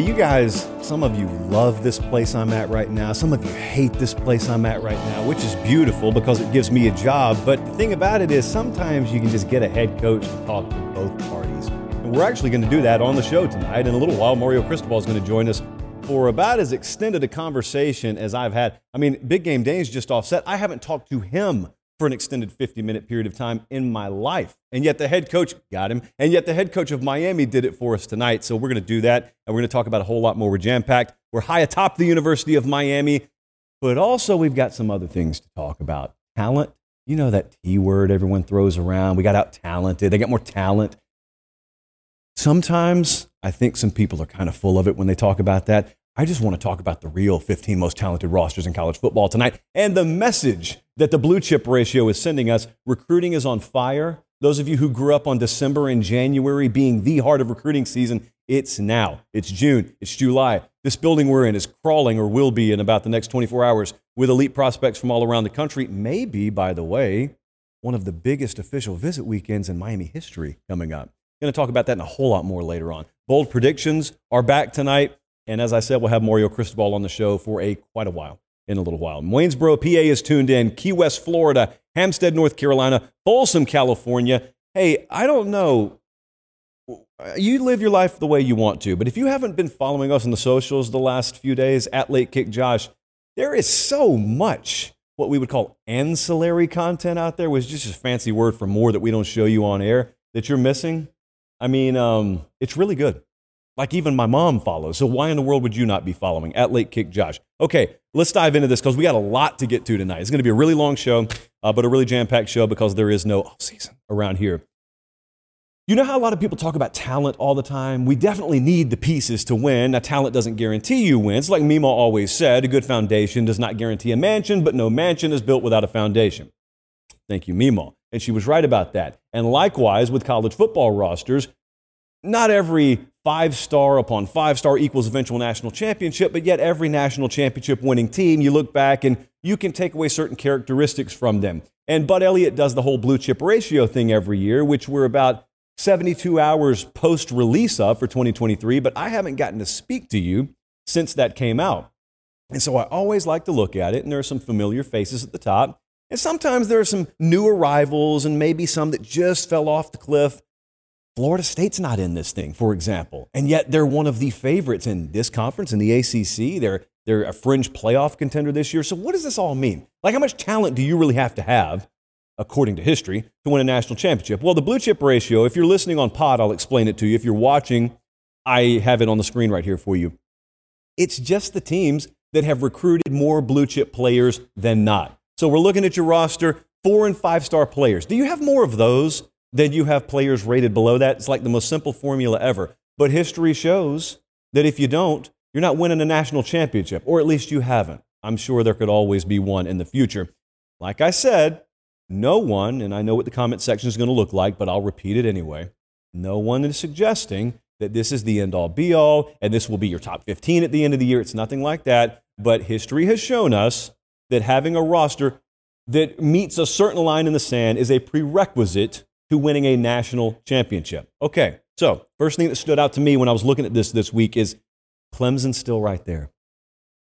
You guys, some of you love this place I'm at right now. Some of you hate this place I'm at right now, which is beautiful because it gives me a job. But the thing about it is, sometimes you can just get a head coach to talk to both parties. And we're actually going to do that on the show tonight. In a little while, Mario Cristobal is going to join us for about as extended a conversation as I've had. I mean, Big Game Dane's just offset. I haven't talked to him for an extended 50 minute period of time in my life. And yet the head coach got him. And yet the head coach of Miami did it for us tonight. So we're going to do that. And we're going to talk about a whole lot more. We're jam packed. We're high atop the University of Miami. But also, we've got some other things to talk about. Talent. You know that T word everyone throws around. We got out talented. They got more talent. Sometimes I think some people are kind of full of it when they talk about that. I just want to talk about the real 15 most talented rosters in college football tonight and the message that the blue chip ratio is sending us. Recruiting is on fire. Those of you who grew up on December and January being the heart of recruiting season, it's now. It's June. It's July. This building we're in is crawling or will be in about the next 24 hours with elite prospects from all around the country. Maybe, by the way, one of the biggest official visit weekends in Miami history coming up. Going to talk about that and a whole lot more later on. Bold predictions are back tonight. And as I said, we'll have Mario Cristobal on the show for a quite a while, in a little while. Waynesboro, PA is tuned in. Key West, Florida. Hampstead, North Carolina. Folsom, California. Hey, I don't know. You live your life the way you want to, but if you haven't been following us on the socials the last few days at Late Kick Josh, there is so much what we would call ancillary content out there, which is just a fancy word for more that we don't show you on air that you're missing. I mean, um, it's really good. Like even my mom follows. So why in the world would you not be following at Late Kick Josh? Okay, let's dive into this because we got a lot to get to tonight. It's going to be a really long show, uh, but a really jam packed show because there is no off season around here. You know how a lot of people talk about talent all the time? We definitely need the pieces to win. Now, talent doesn't guarantee you wins. Like Mima always said, a good foundation does not guarantee a mansion, but no mansion is built without a foundation. Thank you, Mima. And she was right about that. And likewise with college football rosters, not every five star upon five star equals eventual national championship, but yet every national championship winning team, you look back and you can take away certain characteristics from them. And Bud Elliott does the whole blue chip ratio thing every year, which we're about 72 hours post release of for 2023, but I haven't gotten to speak to you since that came out. And so I always like to look at it, and there are some familiar faces at the top. And sometimes there are some new arrivals and maybe some that just fell off the cliff. Florida State's not in this thing, for example, and yet they're one of the favorites in this conference in the ACC. They're they're a fringe playoff contender this year. So what does this all mean? Like, how much talent do you really have to have, according to history, to win a national championship? Well, the blue chip ratio. If you're listening on Pod, I'll explain it to you. If you're watching, I have it on the screen right here for you. It's just the teams that have recruited more blue chip players than not. So we're looking at your roster, four and five star players. Do you have more of those then you have players rated below that. It's like the most simple formula ever. But history shows that if you don't, you're not winning a national championship, or at least you haven't. I'm sure there could always be one in the future. Like I said, no one, and I know what the comment section is going to look like, but I'll repeat it anyway. No one is suggesting that this is the end all be all and this will be your top 15 at the end of the year. It's nothing like that. But history has shown us that having a roster that meets a certain line in the sand is a prerequisite to winning a national championship. Okay, so first thing that stood out to me when I was looking at this this week is Clemson's still right there.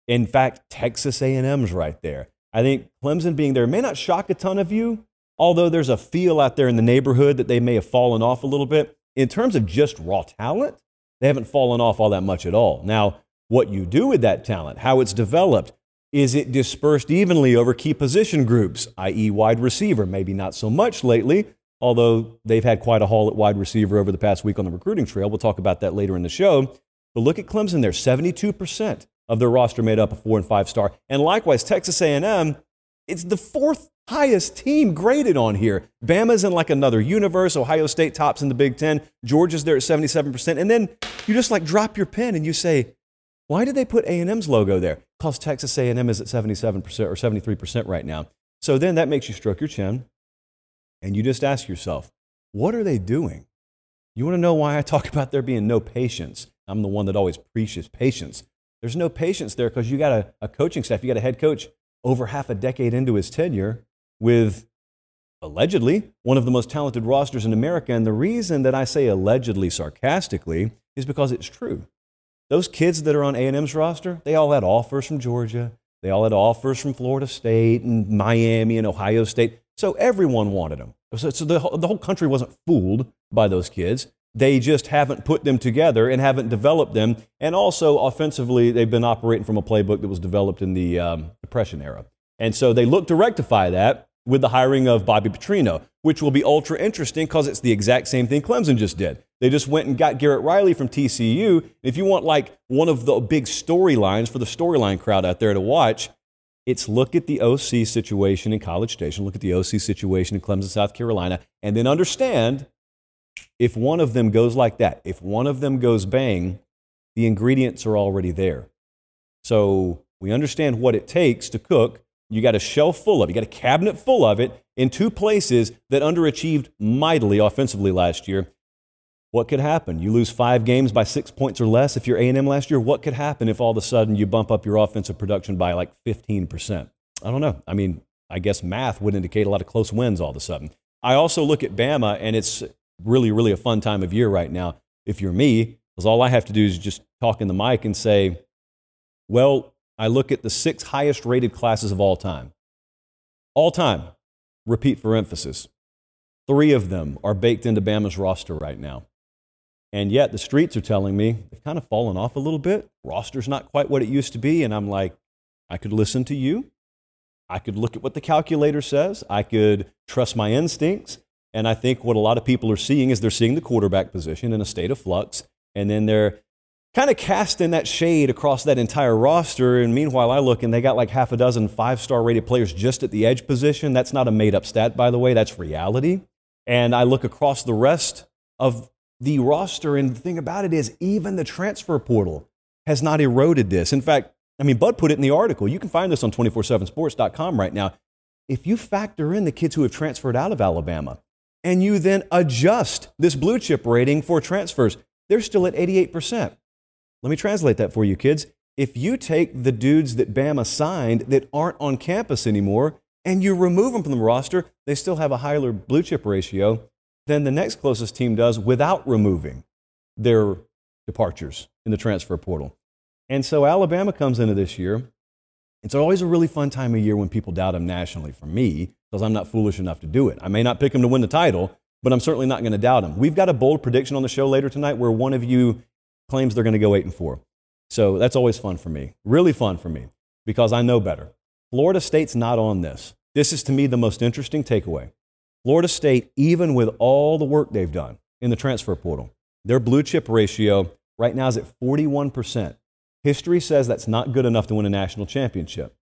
In fact, Texas A&M's right there. I think Clemson being there may not shock a ton of you, although there's a feel out there in the neighborhood that they may have fallen off a little bit. In terms of just raw talent, they haven't fallen off all that much at all. Now, what you do with that talent, how it's developed, is it dispersed evenly over key position groups, i.e., wide receiver? Maybe not so much lately, although they've had quite a haul at wide receiver over the past week on the recruiting trail. We'll talk about that later in the show. But look at Clemson there 72% of their roster made up of four and five star. And likewise, Texas A&M, it's the fourth highest team graded on here. Bama's in like another universe. Ohio State tops in the Big Ten. Georgia's there at 77%. And then you just like drop your pen and you say, why did they put A&M's logo there? Because Texas A&M is at 77% or 73% right now. So then that makes you stroke your chin and you just ask yourself, what are they doing? You want to know why I talk about there being no patience? I'm the one that always preaches patience. There's no patience there because you got a, a coaching staff, you got a head coach over half a decade into his tenure with allegedly one of the most talented rosters in America. And the reason that I say allegedly sarcastically is because it's true. Those kids that are on A&M's roster, they all had offers from Georgia. They all had offers from Florida State and Miami and Ohio State. So everyone wanted them. So, so the, the whole country wasn't fooled by those kids. They just haven't put them together and haven't developed them. And also, offensively, they've been operating from a playbook that was developed in the um, Depression era. And so they look to rectify that with the hiring of Bobby Petrino, which will be ultra interesting because it's the exact same thing Clemson just did. They just went and got Garrett Riley from TCU. If you want like one of the big storylines for the storyline crowd out there to watch, it's look at the OC situation in College Station, look at the OC situation in Clemson, South Carolina, and then understand if one of them goes like that, if one of them goes bang, the ingredients are already there. So we understand what it takes to cook. You got a shelf full of it, you got a cabinet full of it in two places that underachieved mightily offensively last year. What could happen? You lose five games by six points or less if you're A&M last year. What could happen if all of a sudden you bump up your offensive production by like 15%? I don't know. I mean, I guess math would indicate a lot of close wins all of a sudden. I also look at Bama, and it's really, really a fun time of year right now. If you're me, because all I have to do is just talk in the mic and say, well, I look at the six highest rated classes of all time. All time. Repeat for emphasis. Three of them are baked into Bama's roster right now. And yet the streets are telling me they've kind of fallen off a little bit. Roster's not quite what it used to be. And I'm like, I could listen to you. I could look at what the calculator says. I could trust my instincts. And I think what a lot of people are seeing is they're seeing the quarterback position in a state of flux. And then they're kind of casting that shade across that entire roster. And meanwhile, I look and they got like half a dozen five star rated players just at the edge position. That's not a made up stat, by the way, that's reality. And I look across the rest of the roster. And the thing about it is, even the transfer portal has not eroded this. In fact, I mean, Bud put it in the article. You can find this on 247sports.com right now. If you factor in the kids who have transferred out of Alabama and you then adjust this blue chip rating for transfers, they're still at 88%. Let me translate that for you, kids. If you take the dudes that Bama signed that aren't on campus anymore and you remove them from the roster, they still have a higher blue chip ratio than the next closest team does without removing their departures in the transfer portal. And so Alabama comes into this year. It's always a really fun time of year when people doubt them nationally for me because I'm not foolish enough to do it. I may not pick them to win the title, but I'm certainly not going to doubt them. We've got a bold prediction on the show later tonight where one of you claims they're going to go 8 and 4. So that's always fun for me. Really fun for me because I know better. Florida State's not on this. This is to me the most interesting takeaway. Florida State, even with all the work they've done in the transfer portal, their blue chip ratio right now is at 41%. History says that's not good enough to win a national championship.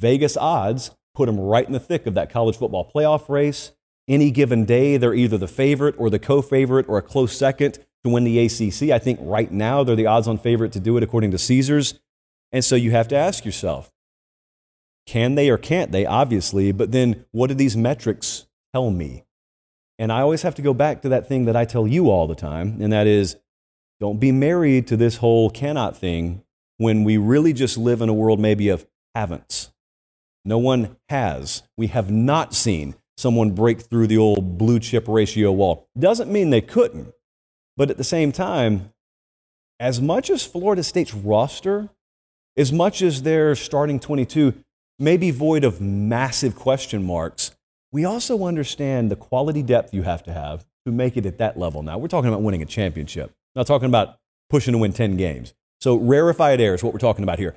Vegas odds put them right in the thick of that college football playoff race. Any given day, they're either the favorite or the co favorite or a close second to win the ACC. I think right now they're the odds on favorite to do it according to Caesars. And so you have to ask yourself can they or can't they? Obviously. But then what do these metrics tell me. And I always have to go back to that thing that I tell you all the time, and that is don't be married to this whole cannot thing when we really just live in a world maybe of haven'ts. No one has. We have not seen someone break through the old blue chip ratio wall. Doesn't mean they couldn't, but at the same time, as much as Florida State's roster, as much as their starting 22 may be void of massive question marks, we also understand the quality depth you have to have to make it at that level. Now, we're talking about winning a championship, not talking about pushing to win 10 games. So, rarefied air is what we're talking about here.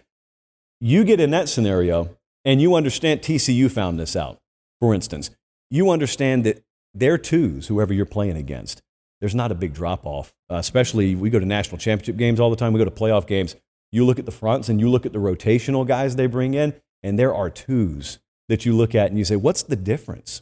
You get in that scenario and you understand TCU found this out, for instance. You understand that their twos, whoever you're playing against, there's not a big drop off, uh, especially we go to national championship games all the time, we go to playoff games. You look at the fronts and you look at the rotational guys they bring in, and there are twos that you look at and you say, what's the difference?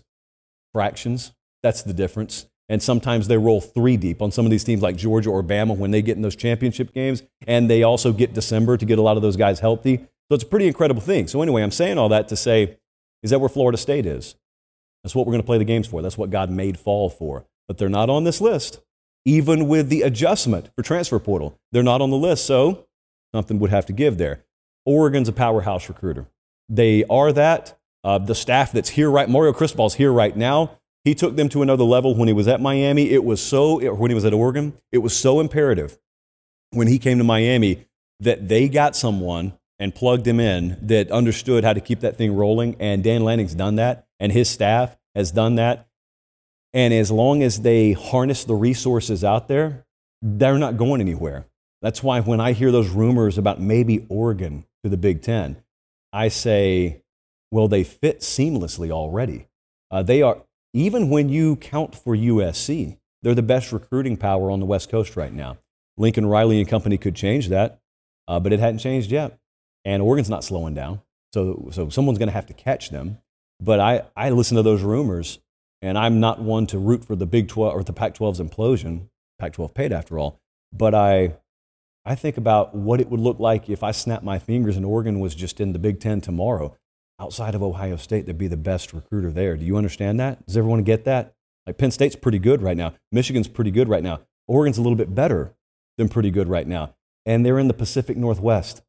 Fractions, that's the difference. And sometimes they roll three deep on some of these teams like Georgia or Bama when they get in those championship games. And they also get December to get a lot of those guys healthy. So it's a pretty incredible thing. So, anyway, I'm saying all that to say, is that where Florida State is? That's what we're going to play the games for. That's what God made fall for. But they're not on this list. Even with the adjustment for transfer portal, they're not on the list. So something would have to give there. Oregon's a powerhouse recruiter. They are that. Uh, the staff that's here right, Mario Cristobal's here right now. He took them to another level when he was at Miami. It was so, when he was at Oregon, it was so imperative when he came to Miami that they got someone and plugged him in that understood how to keep that thing rolling. And Dan Lanning's done that, and his staff has done that. And as long as they harness the resources out there, they're not going anywhere. That's why when I hear those rumors about maybe Oregon to the Big Ten, I say, well, they fit seamlessly already. Uh, they are, even when you count for USC, they're the best recruiting power on the West Coast right now. Lincoln Riley and company could change that, uh, but it hadn't changed yet. And Oregon's not slowing down. So, so someone's going to have to catch them. But I, I listen to those rumors, and I'm not one to root for the Big 12 or the Pac 12's implosion. Pac 12 paid after all. But I, I think about what it would look like if I snapped my fingers and Oregon was just in the Big Ten tomorrow. Outside of Ohio State, they'd be the best recruiter there. Do you understand that? Does everyone get that? Like Penn State's pretty good right now. Michigan's pretty good right now. Oregon's a little bit better than pretty good right now. And they're in the Pacific Northwest,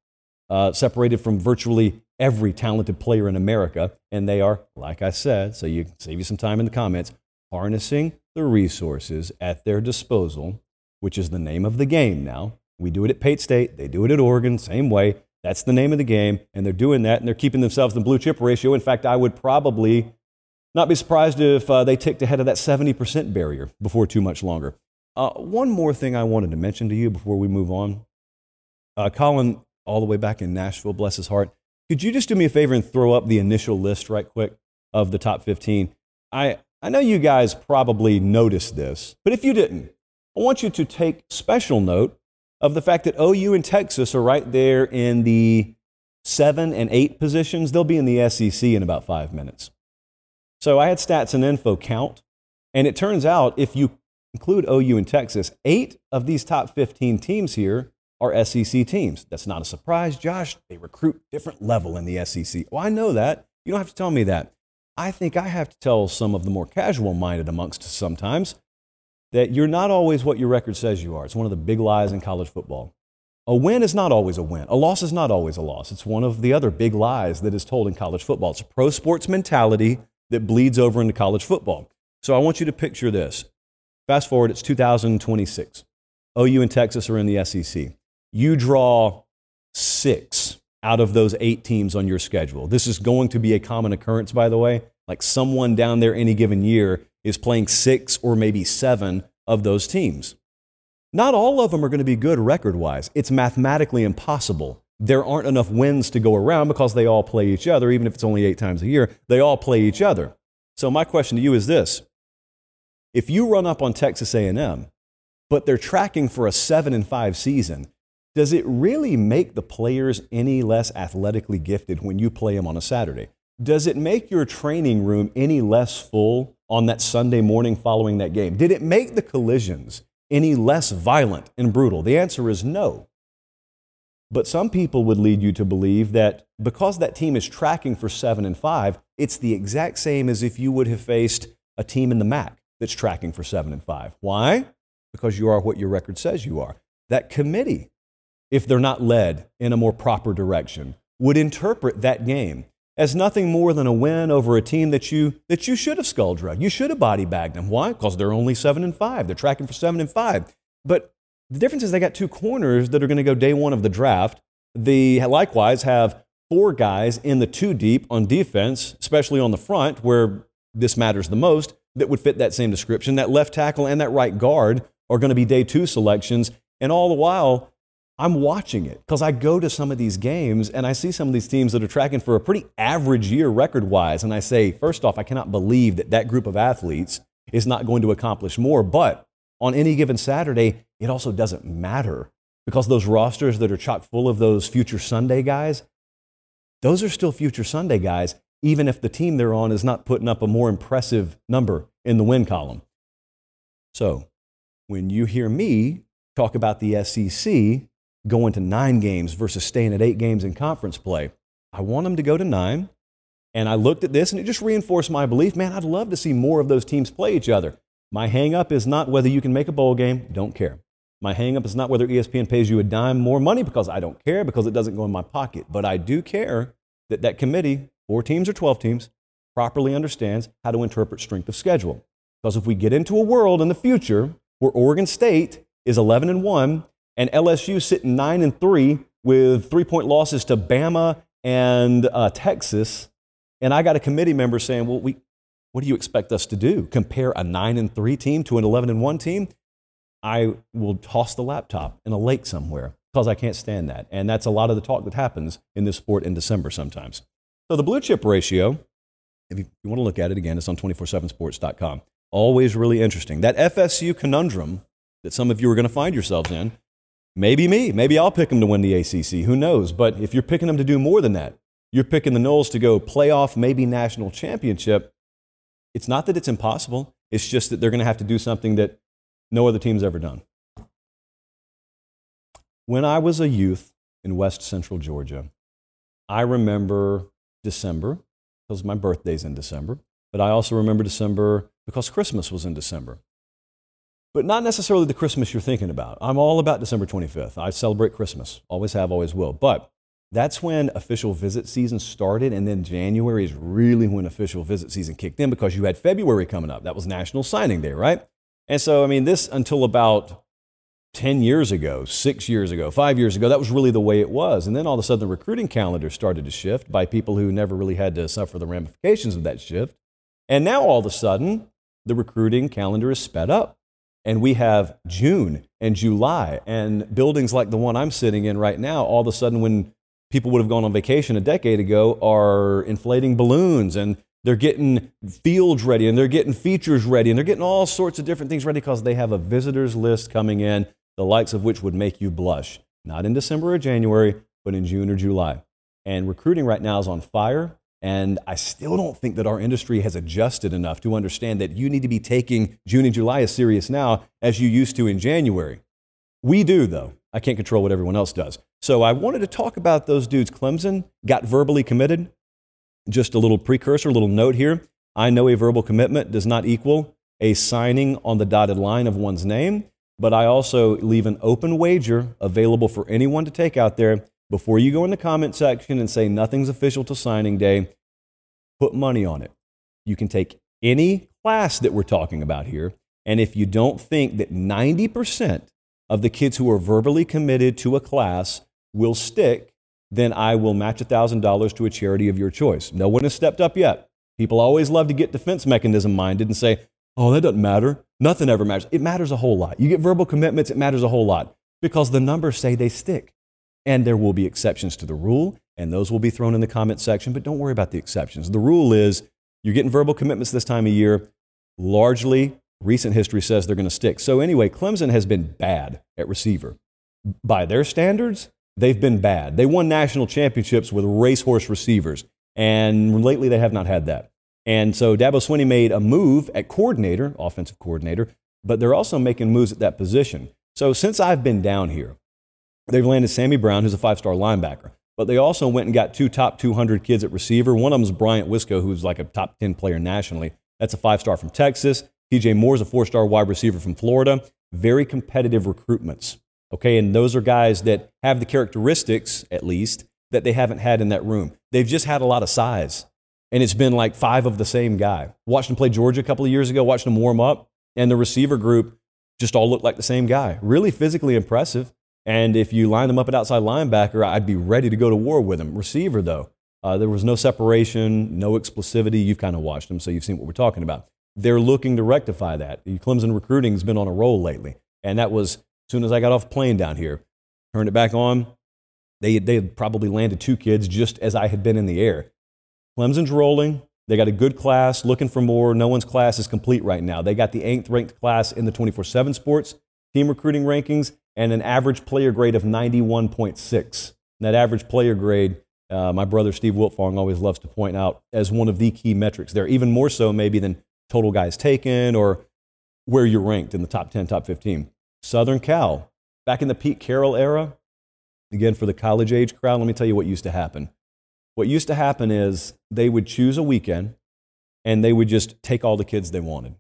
uh, separated from virtually every talented player in America. And they are, like I said, so you save you some time in the comments, harnessing the resources at their disposal, which is the name of the game now, we do it at Pate State. They do it at Oregon, same way. That's the name of the game. And they're doing that, and they're keeping themselves in the blue chip ratio. In fact, I would probably not be surprised if uh, they ticked ahead of that 70% barrier before too much longer. Uh, one more thing I wanted to mention to you before we move on. Uh, Colin, all the way back in Nashville, bless his heart, could you just do me a favor and throw up the initial list right quick of the top 15? I, I know you guys probably noticed this, but if you didn't, I want you to take special note of the fact that OU and Texas are right there in the seven and eight positions. They'll be in the SEC in about five minutes. So I had stats and info count, and it turns out if you include OU and Texas, eight of these top 15 teams here are SEC teams. That's not a surprise, Josh. They recruit different level in the SEC. Well, I know that. You don't have to tell me that. I think I have to tell some of the more casual minded amongst us sometimes that you're not always what your record says you are. It's one of the big lies in college football. A win is not always a win. A loss is not always a loss. It's one of the other big lies that is told in college football. It's a pro sports mentality that bleeds over into college football. So I want you to picture this. Fast forward, it's 2026. OU and Texas are in the SEC. You draw six out of those eight teams on your schedule. This is going to be a common occurrence, by the way. Like someone down there any given year is playing six or maybe seven of those teams. Not all of them are going to be good record wise. It's mathematically impossible. There aren't enough wins to go around because they all play each other, even if it's only eight times a year. They all play each other. So my question to you is this: If you run up on Texas A&M, but they're tracking for a seven and five season, does it really make the players any less athletically gifted when you play them on a Saturday? Does it make your training room any less full on that Sunday morning following that game? Did it make the collisions any less violent and brutal? The answer is no. But some people would lead you to believe that because that team is tracking for 7 and 5, it's the exact same as if you would have faced a team in the MAC that's tracking for 7 and 5. Why? Because you are what your record says you are. That committee, if they're not led in a more proper direction, would interpret that game as nothing more than a win over a team that you that you should have skull drug. You should have body bagged them. Why? Because they're only seven and five. They're tracking for seven and five. But the difference is they got two corners that are going to go day one of the draft. They likewise have four guys in the two deep on defense, especially on the front where this matters the most, that would fit that same description. That left tackle and that right guard are going to be day two selections. And all the while, I'm watching it because I go to some of these games and I see some of these teams that are tracking for a pretty average year record wise. And I say, first off, I cannot believe that that group of athletes is not going to accomplish more. But on any given Saturday, it also doesn't matter because those rosters that are chock full of those future Sunday guys, those are still future Sunday guys, even if the team they're on is not putting up a more impressive number in the win column. So, when you hear me talk about the SEC going to nine games versus staying at eight games in conference play, I want them to go to nine. And I looked at this and it just reinforced my belief man, I'd love to see more of those teams play each other. My hang up is not whether you can make a bowl game, don't care. My hang up is not whether ESPN pays you a dime more money because I don't care because it doesn't go in my pocket. But I do care that that committee, four teams or 12 teams, properly understands how to interpret strength of schedule. Because if we get into a world in the future where Oregon State is 11 and 1 and LSU sitting 9 and 3 with three point losses to Bama and uh, Texas, and I got a committee member saying, well, we, what do you expect us to do? Compare a 9 and 3 team to an 11 and 1 team? I will toss the laptop in a lake somewhere because I can't stand that. And that's a lot of the talk that happens in this sport in December sometimes. So the blue chip ratio, if you, you want to look at it again, it's on 247sports.com. Always really interesting. That FSU conundrum that some of you are going to find yourselves in, maybe me. Maybe I'll pick them to win the ACC. Who knows? But if you're picking them to do more than that, you're picking the Noles to go playoff, maybe national championship. It's not that it's impossible. It's just that they're going to have to do something that no other team's ever done. When I was a youth in West Central Georgia, I remember December, because my birthday's in December, but I also remember December because Christmas was in December. But not necessarily the Christmas you're thinking about. I'm all about December 25th. I celebrate Christmas, always have, always will. But that's when official visit season started, and then January is really when official visit season kicked in because you had February coming up. That was National Signing Day, right? And so, I mean, this until about 10 years ago, six years ago, five years ago, that was really the way it was. And then all of a sudden, the recruiting calendar started to shift by people who never really had to suffer the ramifications of that shift. And now all of a sudden, the recruiting calendar is sped up. And we have June and July, and buildings like the one I'm sitting in right now, all of a sudden, when people would have gone on vacation a decade ago, are inflating balloons and they're getting fields ready and they're getting features ready and they're getting all sorts of different things ready because they have a visitors list coming in, the likes of which would make you blush. Not in December or January, but in June or July. And recruiting right now is on fire. And I still don't think that our industry has adjusted enough to understand that you need to be taking June and July as serious now as you used to in January. We do, though. I can't control what everyone else does. So I wanted to talk about those dudes. Clemson got verbally committed just a little precursor, a little note here. I know a verbal commitment does not equal a signing on the dotted line of one's name, but I also leave an open wager available for anyone to take out there. Before you go in the comment section and say nothing's official till signing day, put money on it. You can take any class that we're talking about here, and if you don't think that 90% of the kids who are verbally committed to a class will stick, then I will match $1,000 to a charity of your choice. No one has stepped up yet. People always love to get defense mechanism minded and say, oh, that doesn't matter. Nothing ever matters. It matters a whole lot. You get verbal commitments, it matters a whole lot because the numbers say they stick. And there will be exceptions to the rule, and those will be thrown in the comment section, but don't worry about the exceptions. The rule is you're getting verbal commitments this time of year. Largely, recent history says they're going to stick. So, anyway, Clemson has been bad at receiver. By their standards, they've been bad. They won national championships with racehorse receivers, and lately they have not had that. And so Dabo Swinney made a move at coordinator, offensive coordinator, but they're also making moves at that position. So since I've been down here, they've landed Sammy Brown, who's a five star linebacker. But they also went and got two top 200 kids at receiver. One of them is Bryant Wesco, who's like a top 10 player nationally. That's a five star from Texas. TJ Moore is a four star wide receiver from Florida. Very competitive recruitments. Okay, and those are guys that have the characteristics, at least, that they haven't had in that room. They've just had a lot of size, and it's been like five of the same guy. Watched him play Georgia a couple of years ago, watched him warm up, and the receiver group just all looked like the same guy. Really physically impressive. And if you line them up at outside linebacker, I'd be ready to go to war with him. Receiver, though, uh, there was no separation, no explosivity. You've kind of watched them, so you've seen what we're talking about. They're looking to rectify that. Clemson recruiting has been on a roll lately, and that was as soon as I got off plane down here, turned it back on. They, they had probably landed two kids just as I had been in the air. Clemson's rolling. They got a good class, looking for more. No one's class is complete right now. They got the eighth ranked class in the 24 7 sports team recruiting rankings, and an average player grade of 91.6. that average player grade, uh, my brother Steve Wiltfong always loves to point out as one of the key metrics there, even more so maybe than total guys taken or where you're ranked in the top 10, top 15. Southern Cal, back in the Pete Carroll era, again for the college age crowd, let me tell you what used to happen. What used to happen is they would choose a weekend and they would just take all the kids they wanted.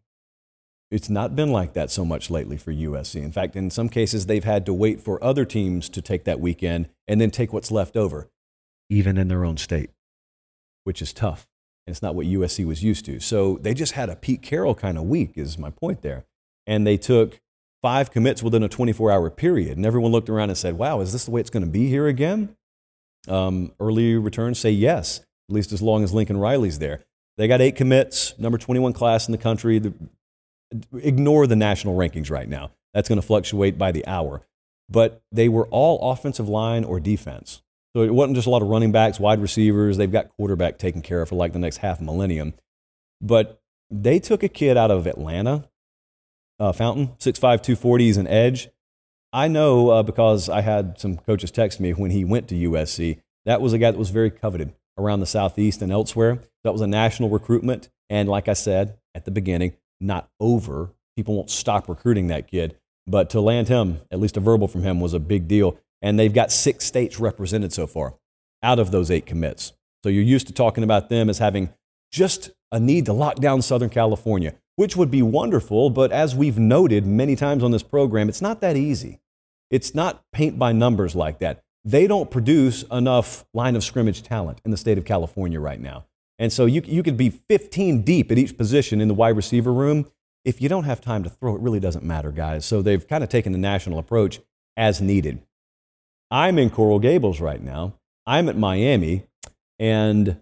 It's not been like that so much lately for USC. In fact, in some cases, they've had to wait for other teams to take that weekend and then take what's left over, even in their own state, which is tough. And it's not what USC was used to. So they just had a Pete Carroll kind of week, is my point there. And they took five commits within a 24 hour period. And everyone looked around and said, wow, is this the way it's going to be here again? Um, early returns say yes, at least as long as Lincoln Riley's there. They got eight commits, number 21 class in the country. The ignore the national rankings right now. That's going to fluctuate by the hour. But they were all offensive line or defense. So it wasn't just a lot of running backs, wide receivers. They've got quarterback taken care of for like the next half millennium. But they took a kid out of Atlanta, uh, Fountain, 6'5, 240, he's an edge. I know uh, because I had some coaches text me when he went to USC. That was a guy that was very coveted around the Southeast and elsewhere. That was a national recruitment. And like I said at the beginning, not over. People won't stop recruiting that kid. But to land him, at least a verbal from him, was a big deal. And they've got six states represented so far out of those eight commits. So you're used to talking about them as having just a need to lock down Southern California, which would be wonderful. But as we've noted many times on this program, it's not that easy. It's not paint by numbers like that. They don't produce enough line of scrimmage talent in the state of California right now. And so you, you could be 15 deep at each position in the wide receiver room. If you don't have time to throw, it really doesn't matter, guys. So they've kind of taken the national approach as needed. I'm in Coral Gables right now. I'm at Miami, and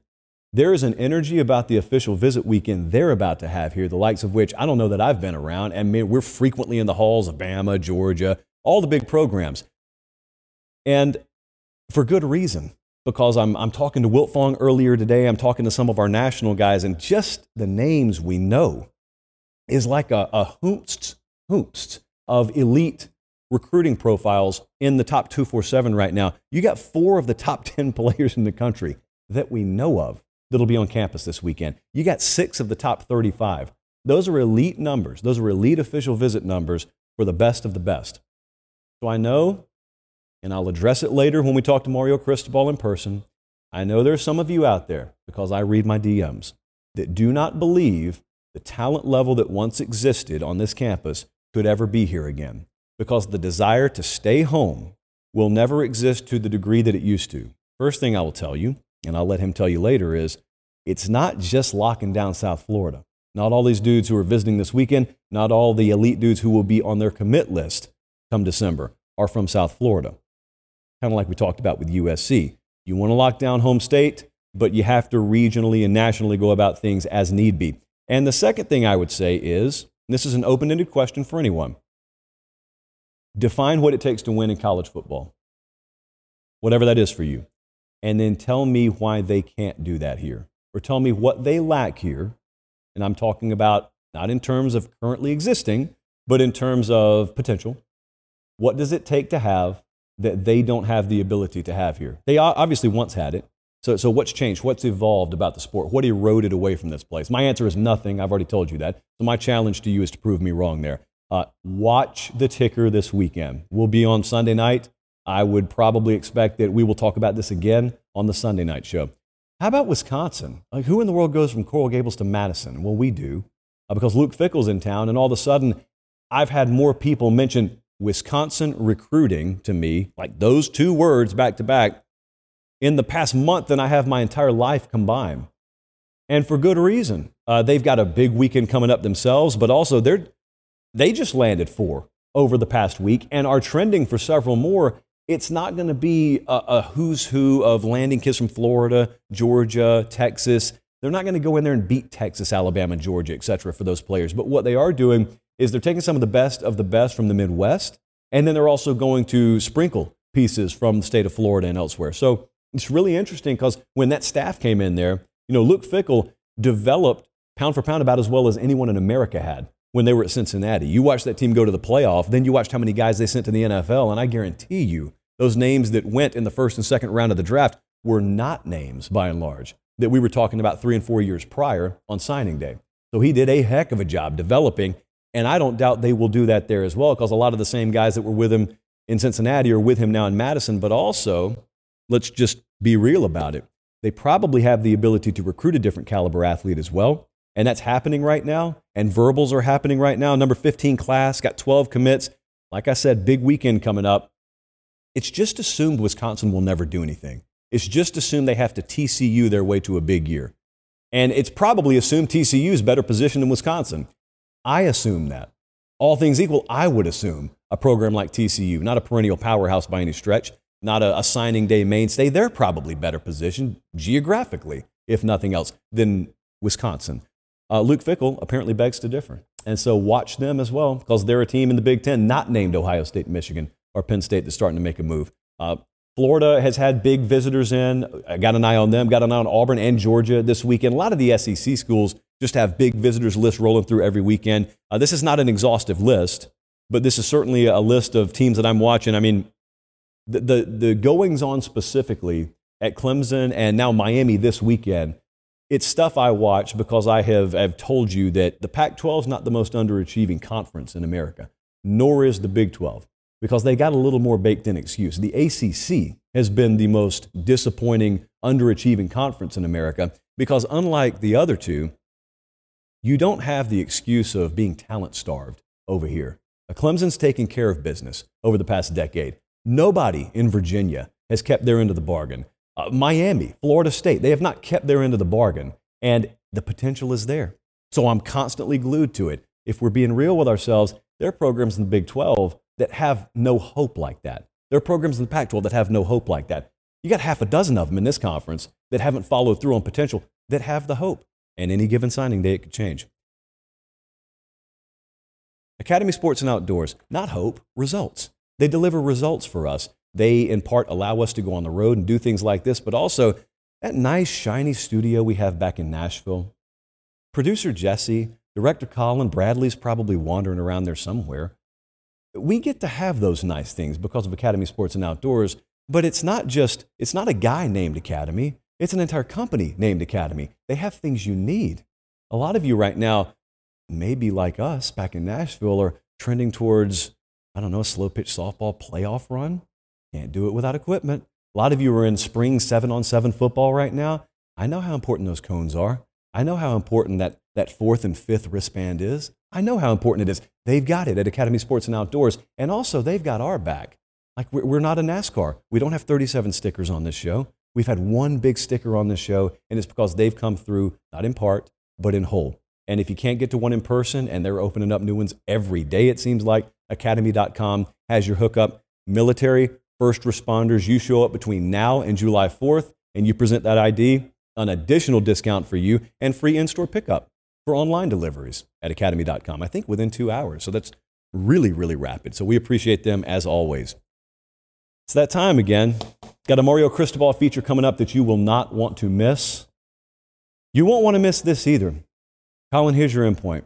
there is an energy about the official visit weekend they're about to have here, the likes of which I don't know that I've been around. And we're frequently in the halls of Bama, Georgia, all the big programs. And for good reason because I'm, I'm talking to Wiltfong earlier today. I'm talking to some of our national guys, and just the names we know is like a, a hoomst of elite recruiting profiles in the top 247 right now. You got four of the top 10 players in the country that we know of that'll be on campus this weekend. You got six of the top 35. Those are elite numbers. Those are elite official visit numbers for the best of the best. So I know and I'll address it later when we talk to Mario Cristobal in person. I know there's some of you out there, because I read my DMs, that do not believe the talent level that once existed on this campus could ever be here again, because the desire to stay home will never exist to the degree that it used to. First thing I will tell you, and I'll let him tell you later, is it's not just locking down South Florida. Not all these dudes who are visiting this weekend, not all the elite dudes who will be on their commit list come December are from South Florida kind of like we talked about with USC. You want to lock down home state, but you have to regionally and nationally go about things as need be. And the second thing I would say is this is an open ended question for anyone define what it takes to win in college football, whatever that is for you. And then tell me why they can't do that here, or tell me what they lack here. And I'm talking about not in terms of currently existing, but in terms of potential. What does it take to have that they don't have the ability to have here. They obviously once had it. So, so what's changed? What's evolved about the sport? What eroded away from this place? My answer is nothing. I've already told you that. So my challenge to you is to prove me wrong there. Uh, watch the ticker this weekend. We'll be on Sunday night. I would probably expect that we will talk about this again on the Sunday night show. How about Wisconsin? Like, who in the world goes from Coral Gables to Madison? Well, we do, uh, because Luke Fickell's in town, and all of a sudden, I've had more people mention Wisconsin recruiting to me, like those two words back to back, in the past month than I have my entire life combined. And for good reason. Uh, they've got a big weekend coming up themselves, but also they're, they just landed four over the past week and are trending for several more. It's not going to be a, a who's who of landing kids from Florida, Georgia, Texas. They're not going to go in there and beat Texas, Alabama, Georgia, et cetera, for those players. But what they are doing is they're taking some of the best of the best from the Midwest, and then they're also going to sprinkle pieces from the state of Florida and elsewhere. So it's really interesting because when that staff came in there, you know, Luke Fickell developed pound for pound about as well as anyone in America had when they were at Cincinnati. You watched that team go to the playoff, then you watched how many guys they sent to the NFL, and I guarantee you, those names that went in the first and second round of the draft were not names, by and large, that we were talking about three and four years prior on signing day. So he did a heck of a job developing, and I don't doubt they will do that there as well, because a lot of the same guys that were with him in Cincinnati are with him now in Madison, but also, let's just be real about it. They probably have the ability to recruit a different caliber athlete as well. And that's happening right now. And verbals are happening right now. Number 15 class got 12 commits. Like I said, big weekend coming up. It's just assumed Wisconsin will never do anything. It's just assumed they have to TCU their way to a big year. And it's probably assumed TCU is better positioned than Wisconsin. I assume that. All things equal, I would assume a program like TCU, not a perennial powerhouse by any stretch, not a, a signing day mainstay, they're probably better positioned geographically, if nothing else, than Wisconsin. Uh, Luke Fickell apparently begs to differ. And so watch them as well because they're a team in the Big Ten not named Ohio State, Michigan, or Penn State that's starting to make a move. Uh, Florida has had big visitors in. I got an eye on them, got an eye on Auburn and Georgia this weekend. A lot of the SEC schools just have big visitors lists rolling through every weekend. Uh, this is not an exhaustive list, but this is certainly a list of teams that I'm watching. I mean, the, the, the goings on specifically at Clemson and now Miami this weekend it's stuff I watch because I have, have told you that the Pac 12 is not the most underachieving conference in America, nor is the Big 12, because they got a little more baked in excuse. The ACC has been the most disappointing, underachieving conference in America because, unlike the other two, you don't have the excuse of being talent starved over here. Clemson's taken care of business over the past decade. Nobody in Virginia has kept their end of the bargain. Uh, Miami, Florida State, they have not kept their end of the bargain, and the potential is there. So I'm constantly glued to it. If we're being real with ourselves, there are programs in the Big 12 that have no hope like that. There are programs in the Pac 12 that have no hope like that. You got half a dozen of them in this conference that haven't followed through on potential that have the hope. And any given signing day, it could change. Academy Sports and Outdoors, not hope, results. They deliver results for us. They, in part, allow us to go on the road and do things like this, but also that nice, shiny studio we have back in Nashville. Producer Jesse, director Colin, Bradley's probably wandering around there somewhere. We get to have those nice things because of Academy Sports and Outdoors, but it's not just, it's not a guy named Academy. It's an entire company named Academy. They have things you need. A lot of you right now, maybe like us back in Nashville, are trending towards, I don't know, a slow pitch softball playoff run. Can't do it without equipment. A lot of you are in spring seven on seven football right now. I know how important those cones are. I know how important that, that fourth and fifth wristband is. I know how important it is. They've got it at Academy Sports and Outdoors. And also, they've got our back. Like, we're not a NASCAR. We don't have 37 stickers on this show. We've had one big sticker on this show, and it's because they've come through, not in part, but in whole. And if you can't get to one in person, and they're opening up new ones every day, it seems like, academy.com has your hookup. Military, first responders, you show up between now and July 4th and you present that ID, an additional discount for you and free in store pickup for online deliveries at academy.com. I think within two hours. So that's really, really rapid. So we appreciate them as always. It's that time again. Got a Mario Cristobal feature coming up that you will not want to miss. You won't want to miss this either. Colin, here's your endpoint.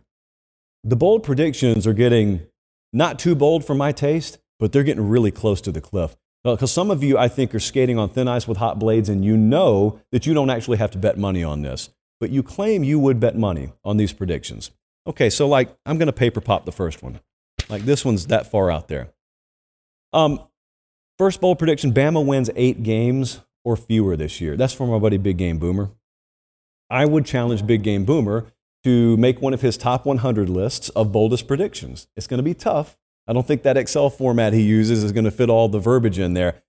The bold predictions are getting not too bold for my taste, but they're getting really close to the cliff. Because some of you, I think, are skating on thin ice with hot blades, and you know that you don't actually have to bet money on this, but you claim you would bet money on these predictions. Okay, so like, I'm going to paper pop the first one. Like, this one's that far out there. Um, first bold prediction Bama wins eight games or fewer this year. That's from my buddy Big Game Boomer. I would challenge Big Game Boomer to make one of his top 100 lists of boldest predictions. It's going to be tough, I don't think that Excel format he uses is going to fit all the verbiage in there.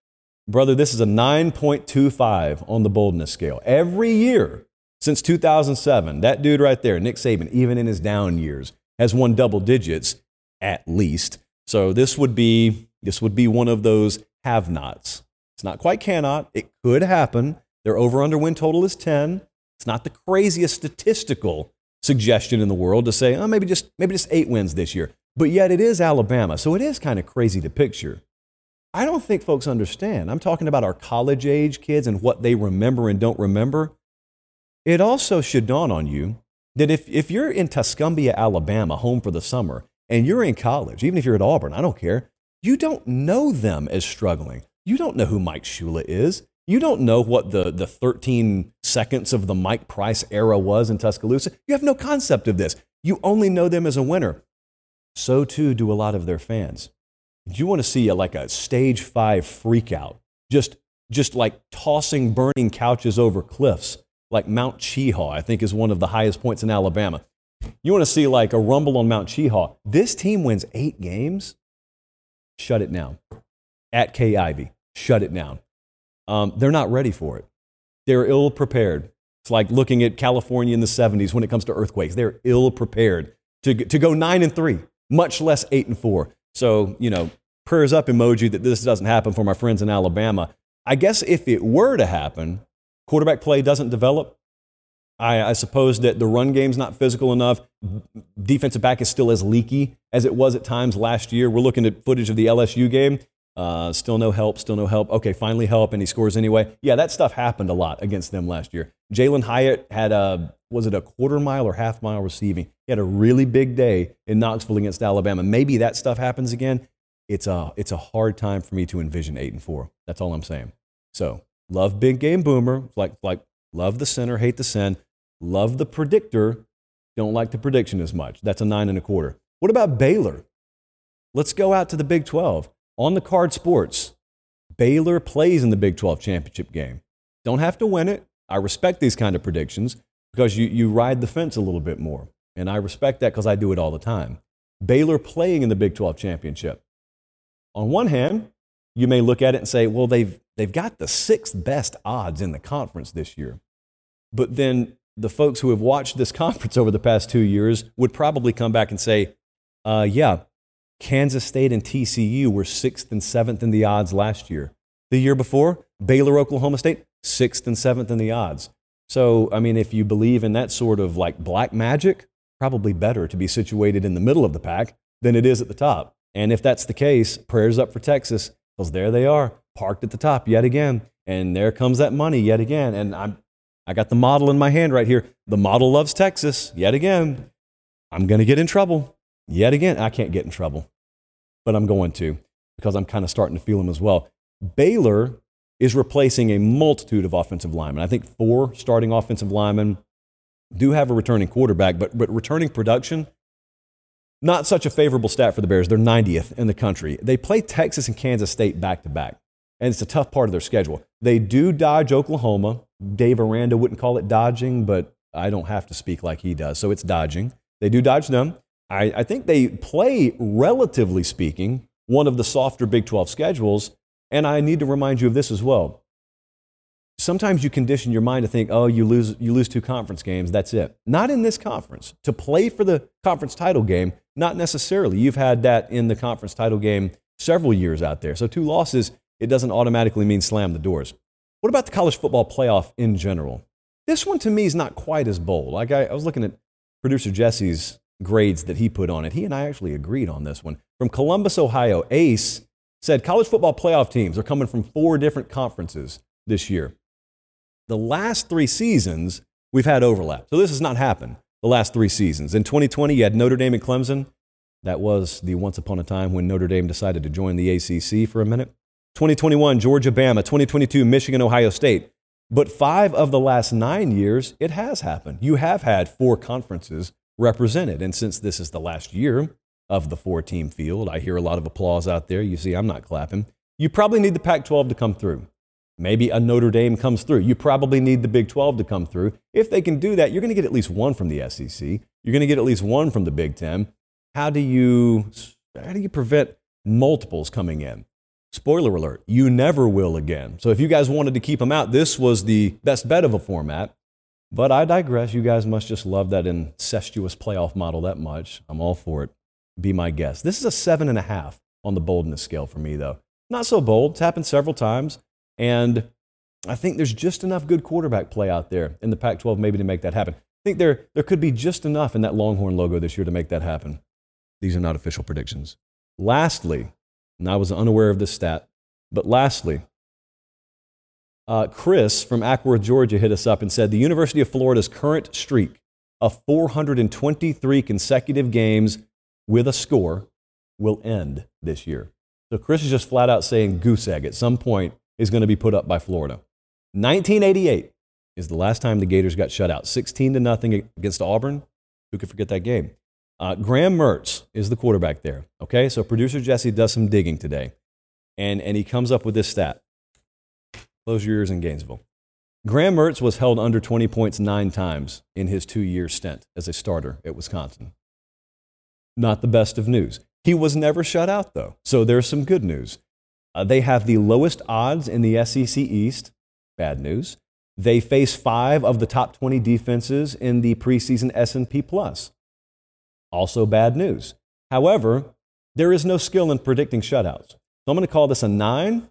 Brother, this is a 9.25 on the boldness scale. Every year since 2007, that dude right there, Nick Saban, even in his down years, has won double digits at least. So this would be this would be one of those have-nots. It's not quite cannot. It could happen. Their over/under win total is 10. It's not the craziest statistical suggestion in the world to say, oh, maybe just maybe just eight wins this year. But yet it is Alabama, so it is kind of crazy to picture. I don't think folks understand. I'm talking about our college age kids and what they remember and don't remember. It also should dawn on you that if, if you're in Tuscumbia, Alabama, home for the summer, and you're in college, even if you're at Auburn, I don't care, you don't know them as struggling. You don't know who Mike Shula is. You don't know what the, the 13 seconds of the Mike Price era was in Tuscaloosa. You have no concept of this. You only know them as a winner. So too do a lot of their fans. Do You want to see a, like a stage five freakout, just, just like tossing burning couches over cliffs, like Mount Cheaha, I think is one of the highest points in Alabama. You want to see like a rumble on Mount Cheaha. This team wins eight games. Shut it down. At K Ivy, shut it down. Um, they're not ready for it. They're ill prepared. It's like looking at California in the 70s when it comes to earthquakes. They're ill prepared to, to go nine and three, much less eight and four. So, you know, prayers up emoji that this doesn't happen for my friends in Alabama. I guess if it were to happen, quarterback play doesn't develop. I, I suppose that the run game's not physical enough. Defensive back is still as leaky as it was at times last year. We're looking at footage of the LSU game. Uh, still no help, still no help. Okay, finally help, and he scores anyway. Yeah, that stuff happened a lot against them last year. Jalen Hyatt had a, was it a quarter mile or half mile receiving? He had a really big day in Knoxville against Alabama. Maybe that stuff happens again. It's a, it's a hard time for me to envision 8 and 4. That's all I'm saying. So, love big game boomer. Like, like love the center, hate the sin. Love the predictor, don't like the prediction as much. That's a nine and a quarter. What about Baylor? Let's go out to the Big 12 on the card sports, Baylor plays in the Big 12 championship game. Don't have to win it. I respect these kind of predictions because you, you ride the fence a little bit more. And I respect that because I do it all the time. Baylor playing in the Big 12 championship. On one hand, you may look at it and say, well, they've, they've got the sixth best odds in the conference this year. But then the folks who have watched this conference over the past two years would probably come back and say, uh, yeah, Kansas State and TCU were sixth and seventh in the odds last year. The year before, Baylor, Oklahoma State, sixth and seventh in the odds. So, I mean, if you believe in that sort of like black magic, probably better to be situated in the middle of the pack than it is at the top. And if that's the case, prayers up for Texas, because there they are, parked at the top yet again. And there comes that money yet again. And I'm, I got the model in my hand right here. The model loves Texas yet again. I'm going to get in trouble yet again. I can't get in trouble but I'm going to because I'm kind of starting to feel them as well. Baylor is replacing a multitude of offensive linemen. I think four starting offensive linemen do have a returning quarterback, but, but returning production, not such a favorable stat for the Bears. They're 90th in the country. They play Texas and Kansas State back to back, and it's a tough part of their schedule. They do dodge Oklahoma. Dave Aranda wouldn't call it dodging, but I don't have to speak like he does, so it's dodging. They do dodge them. I, I think they play, relatively speaking, one of the softer Big 12 schedules. And I need to remind you of this as well. Sometimes you condition your mind to think, oh, you lose, you lose two conference games, that's it. Not in this conference. To play for the conference title game, not necessarily. You've had that in the conference title game several years out there. So two losses, it doesn't automatically mean slam the doors. What about the college football playoff in general? This one to me is not quite as bold. Like I, I was looking at producer Jesse's grades that he put on it. He and I actually agreed on this one. From Columbus, Ohio, Ace said college football playoff teams are coming from four different conferences this year. The last three seasons, we've had overlap. So this has not happened the last three seasons. In 2020, you had Notre Dame and Clemson. That was the once upon a time when Notre Dame decided to join the ACC for a minute. 2021, Georgia, Bama. 2022, Michigan, Ohio State. But five of the last nine years, it has happened. You have had four conferences represented. And since this is the last year of the four team field, I hear a lot of applause out there. You see, I'm not clapping. You probably need the Pac 12 to come through. Maybe a Notre Dame comes through. You probably need the Big 12 to come through. If they can do that, you're going to get at least one from the SEC. You're going to get at least one from the Big 10. How do you how do you prevent multiples coming in? Spoiler alert, you never will again. So if you guys wanted to keep them out, this was the best bet of a format. But I digress. You guys must just love that incestuous playoff model that much. I'm all for it. Be my guest. This is a seven and a half on the boldness scale for me, though. Not so bold. It's happened several times. And I think there's just enough good quarterback play out there in the Pac 12 maybe to make that happen. I think there, there could be just enough in that Longhorn logo this year to make that happen. These are not official predictions. Lastly, and I was unaware of this stat, but lastly, uh, Chris from Acworth, Georgia, hit us up and said the University of Florida's current streak of 423 consecutive games with a score will end this year. So Chris is just flat out saying goose egg at some point is going to be put up by Florida. 1988 is the last time the Gators got shut out, 16 to nothing against Auburn. Who could forget that game? Uh, Graham Mertz is the quarterback there. Okay, so producer Jesse does some digging today, and, and he comes up with this stat. Close your ears in Gainesville. Graham Mertz was held under 20 points nine times in his two year stint as a starter at Wisconsin. Not the best of news. He was never shut out, though, so there's some good news. Uh, they have the lowest odds in the SEC East. Bad news. They face five of the top 20 defenses in the preseason S&P Plus. Also bad news. However, there is no skill in predicting shutouts. So I'm going to call this a nine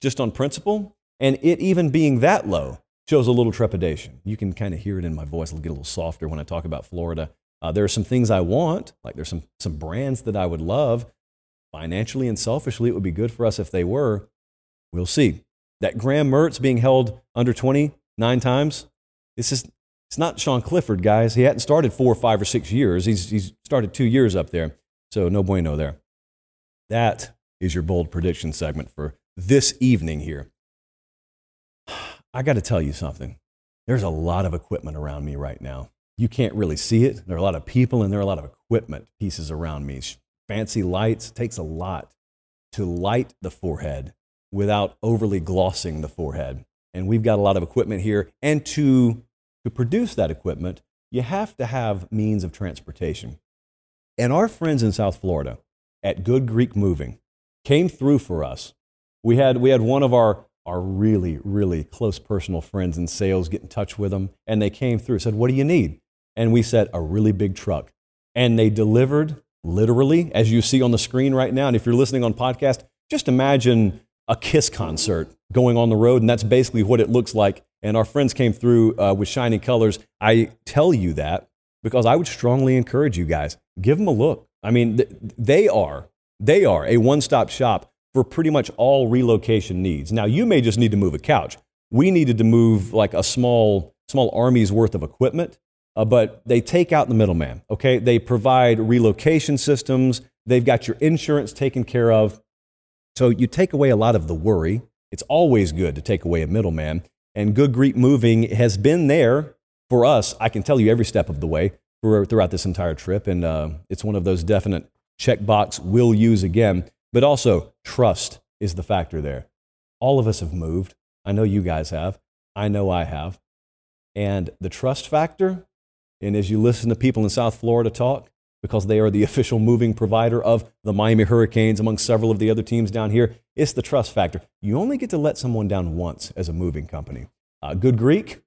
just on principle. And it even being that low shows a little trepidation. You can kind of hear it in my voice. It'll get a little softer when I talk about Florida. Uh, there are some things I want, like there's some, some brands that I would love. Financially and selfishly, it would be good for us if they were. We'll see. That Graham Mertz being held under 20 nine times, this is it's not Sean Clifford, guys. He hadn't started four, five, or six years. He's, he's started two years up there. So no bueno there. That is your bold prediction segment for this evening here. I got to tell you something. There's a lot of equipment around me right now. You can't really see it. There are a lot of people and there are a lot of equipment pieces around me. Fancy lights. Takes a lot to light the forehead without overly glossing the forehead. And we've got a lot of equipment here. And to to produce that equipment, you have to have means of transportation. And our friends in South Florida at Good Greek Moving came through for us. We had, we had one of our, our really, really close personal friends in sales get in touch with them, and they came through said, What do you need? And we said, A really big truck. And they delivered literally, as you see on the screen right now. And if you're listening on podcast, just imagine a Kiss concert going on the road, and that's basically what it looks like. And our friends came through uh, with shining colors. I tell you that because I would strongly encourage you guys give them a look. I mean, th- they are they are a one-stop shop for pretty much all relocation needs. Now, you may just need to move a couch. We needed to move like a small small army's worth of equipment, uh, but they take out the middleman. Okay, they provide relocation systems. They've got your insurance taken care of. So you take away a lot of the worry. It's always good to take away a middleman. And Good Greek Moving has been there for us, I can tell you every step of the way for, throughout this entire trip. And uh, it's one of those definite checkbox we'll use again. But also, trust is the factor there. All of us have moved. I know you guys have. I know I have. And the trust factor, and as you listen to people in South Florida talk, because they are the official moving provider of the Miami Hurricanes, among several of the other teams down here. It's the trust factor. You only get to let someone down once as a moving company. Uh, good Greek,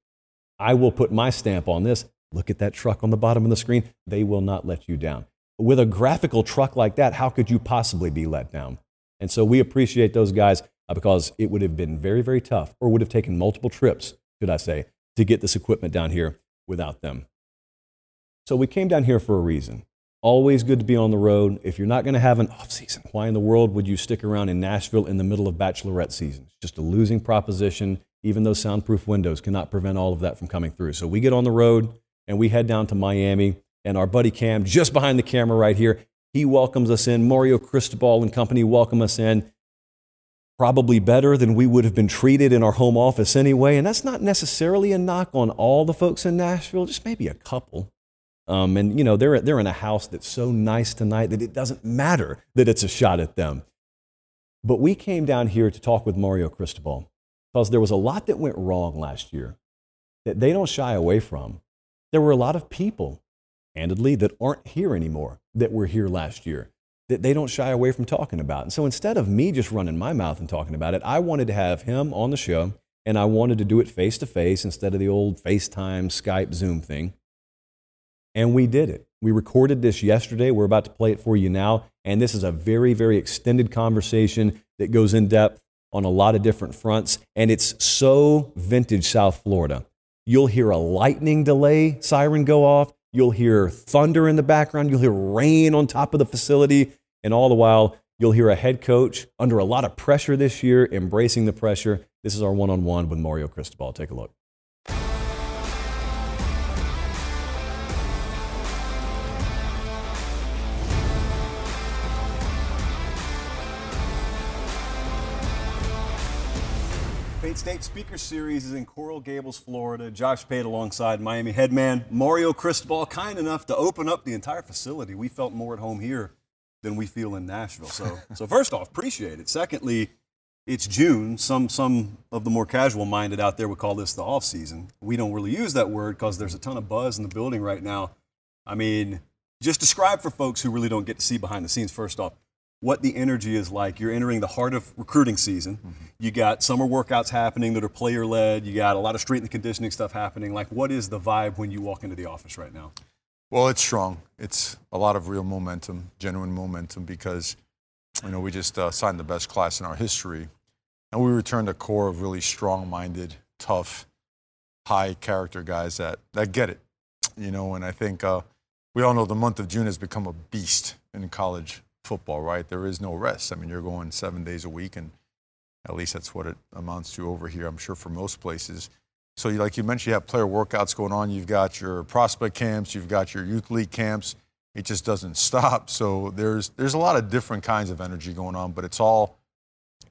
I will put my stamp on this. Look at that truck on the bottom of the screen. They will not let you down. With a graphical truck like that, how could you possibly be let down? And so we appreciate those guys uh, because it would have been very, very tough, or would have taken multiple trips, should I say, to get this equipment down here without them. So we came down here for a reason. Always good to be on the road. If you're not going to have an off season, why in the world would you stick around in Nashville in the middle of bachelorette season? It's just a losing proposition. Even those soundproof windows cannot prevent all of that from coming through. So we get on the road and we head down to Miami. And our buddy Cam, just behind the camera right here, he welcomes us in. Mario Cristobal and company welcome us in. Probably better than we would have been treated in our home office anyway. And that's not necessarily a knock on all the folks in Nashville, just maybe a couple. Um, and, you know, they're, they're in a house that's so nice tonight that it doesn't matter that it's a shot at them. But we came down here to talk with Mario Cristobal because there was a lot that went wrong last year that they don't shy away from. There were a lot of people, candidly, that aren't here anymore that were here last year that they don't shy away from talking about. And so instead of me just running my mouth and talking about it, I wanted to have him on the show and I wanted to do it face to face instead of the old FaceTime, Skype, Zoom thing. And we did it. We recorded this yesterday. We're about to play it for you now. And this is a very, very extended conversation that goes in depth on a lot of different fronts. And it's so vintage South Florida. You'll hear a lightning delay siren go off. You'll hear thunder in the background. You'll hear rain on top of the facility. And all the while, you'll hear a head coach under a lot of pressure this year, embracing the pressure. This is our one on one with Mario Cristobal. Take a look. State Speaker Series is in Coral Gables, Florida. Josh Pate alongside Miami headman Mario Cristobal, kind enough to open up the entire facility. We felt more at home here than we feel in Nashville. So, so first off, appreciate it. Secondly, it's June. Some some of the more casual minded out there would call this the off season. We don't really use that word because there's a ton of buzz in the building right now. I mean, just describe for folks who really don't get to see behind the scenes. First off, what the energy is like. You're entering the heart of recruiting season. Mm-hmm. You got summer workouts happening that are player led. You got a lot of strength and conditioning stuff happening. Like, what is the vibe when you walk into the office right now? Well, it's strong. It's a lot of real momentum, genuine momentum, because you know we just uh, signed the best class in our history, and we returned a core of really strong-minded, tough, high-character guys that that get it. You know, and I think uh, we all know the month of June has become a beast in college football, right? There is no rest. I mean, you're going seven days a week, and at least that's what it amounts to over here, I'm sure, for most places. So, like you mentioned, you have player workouts going on. You've got your prospect camps, you've got your youth league camps. It just doesn't stop. So there's there's a lot of different kinds of energy going on, but it's all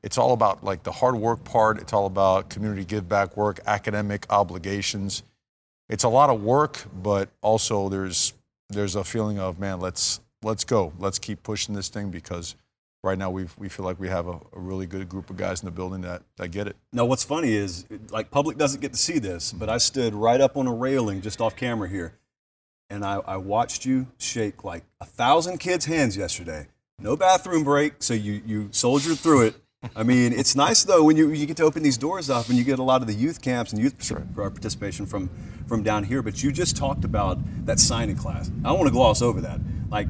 it's all about like the hard work part. It's all about community give back work, academic obligations. It's a lot of work, but also there's there's a feeling of man, let's let's go. Let's keep pushing this thing because right now we we feel like we have a, a, really good group of guys in the building that, that get it. Now, what's funny is, like, public doesn't get to see this, but I stood right up on a railing just off camera here, and I, I watched you shake like a thousand kids' hands yesterday. No bathroom break, so you, you soldiered through it. I mean, it's nice though when you, you get to open these doors up and you get a lot of the youth camps and youth participation from from down here. But you just talked about that signing class. I don't want to gloss over that. Like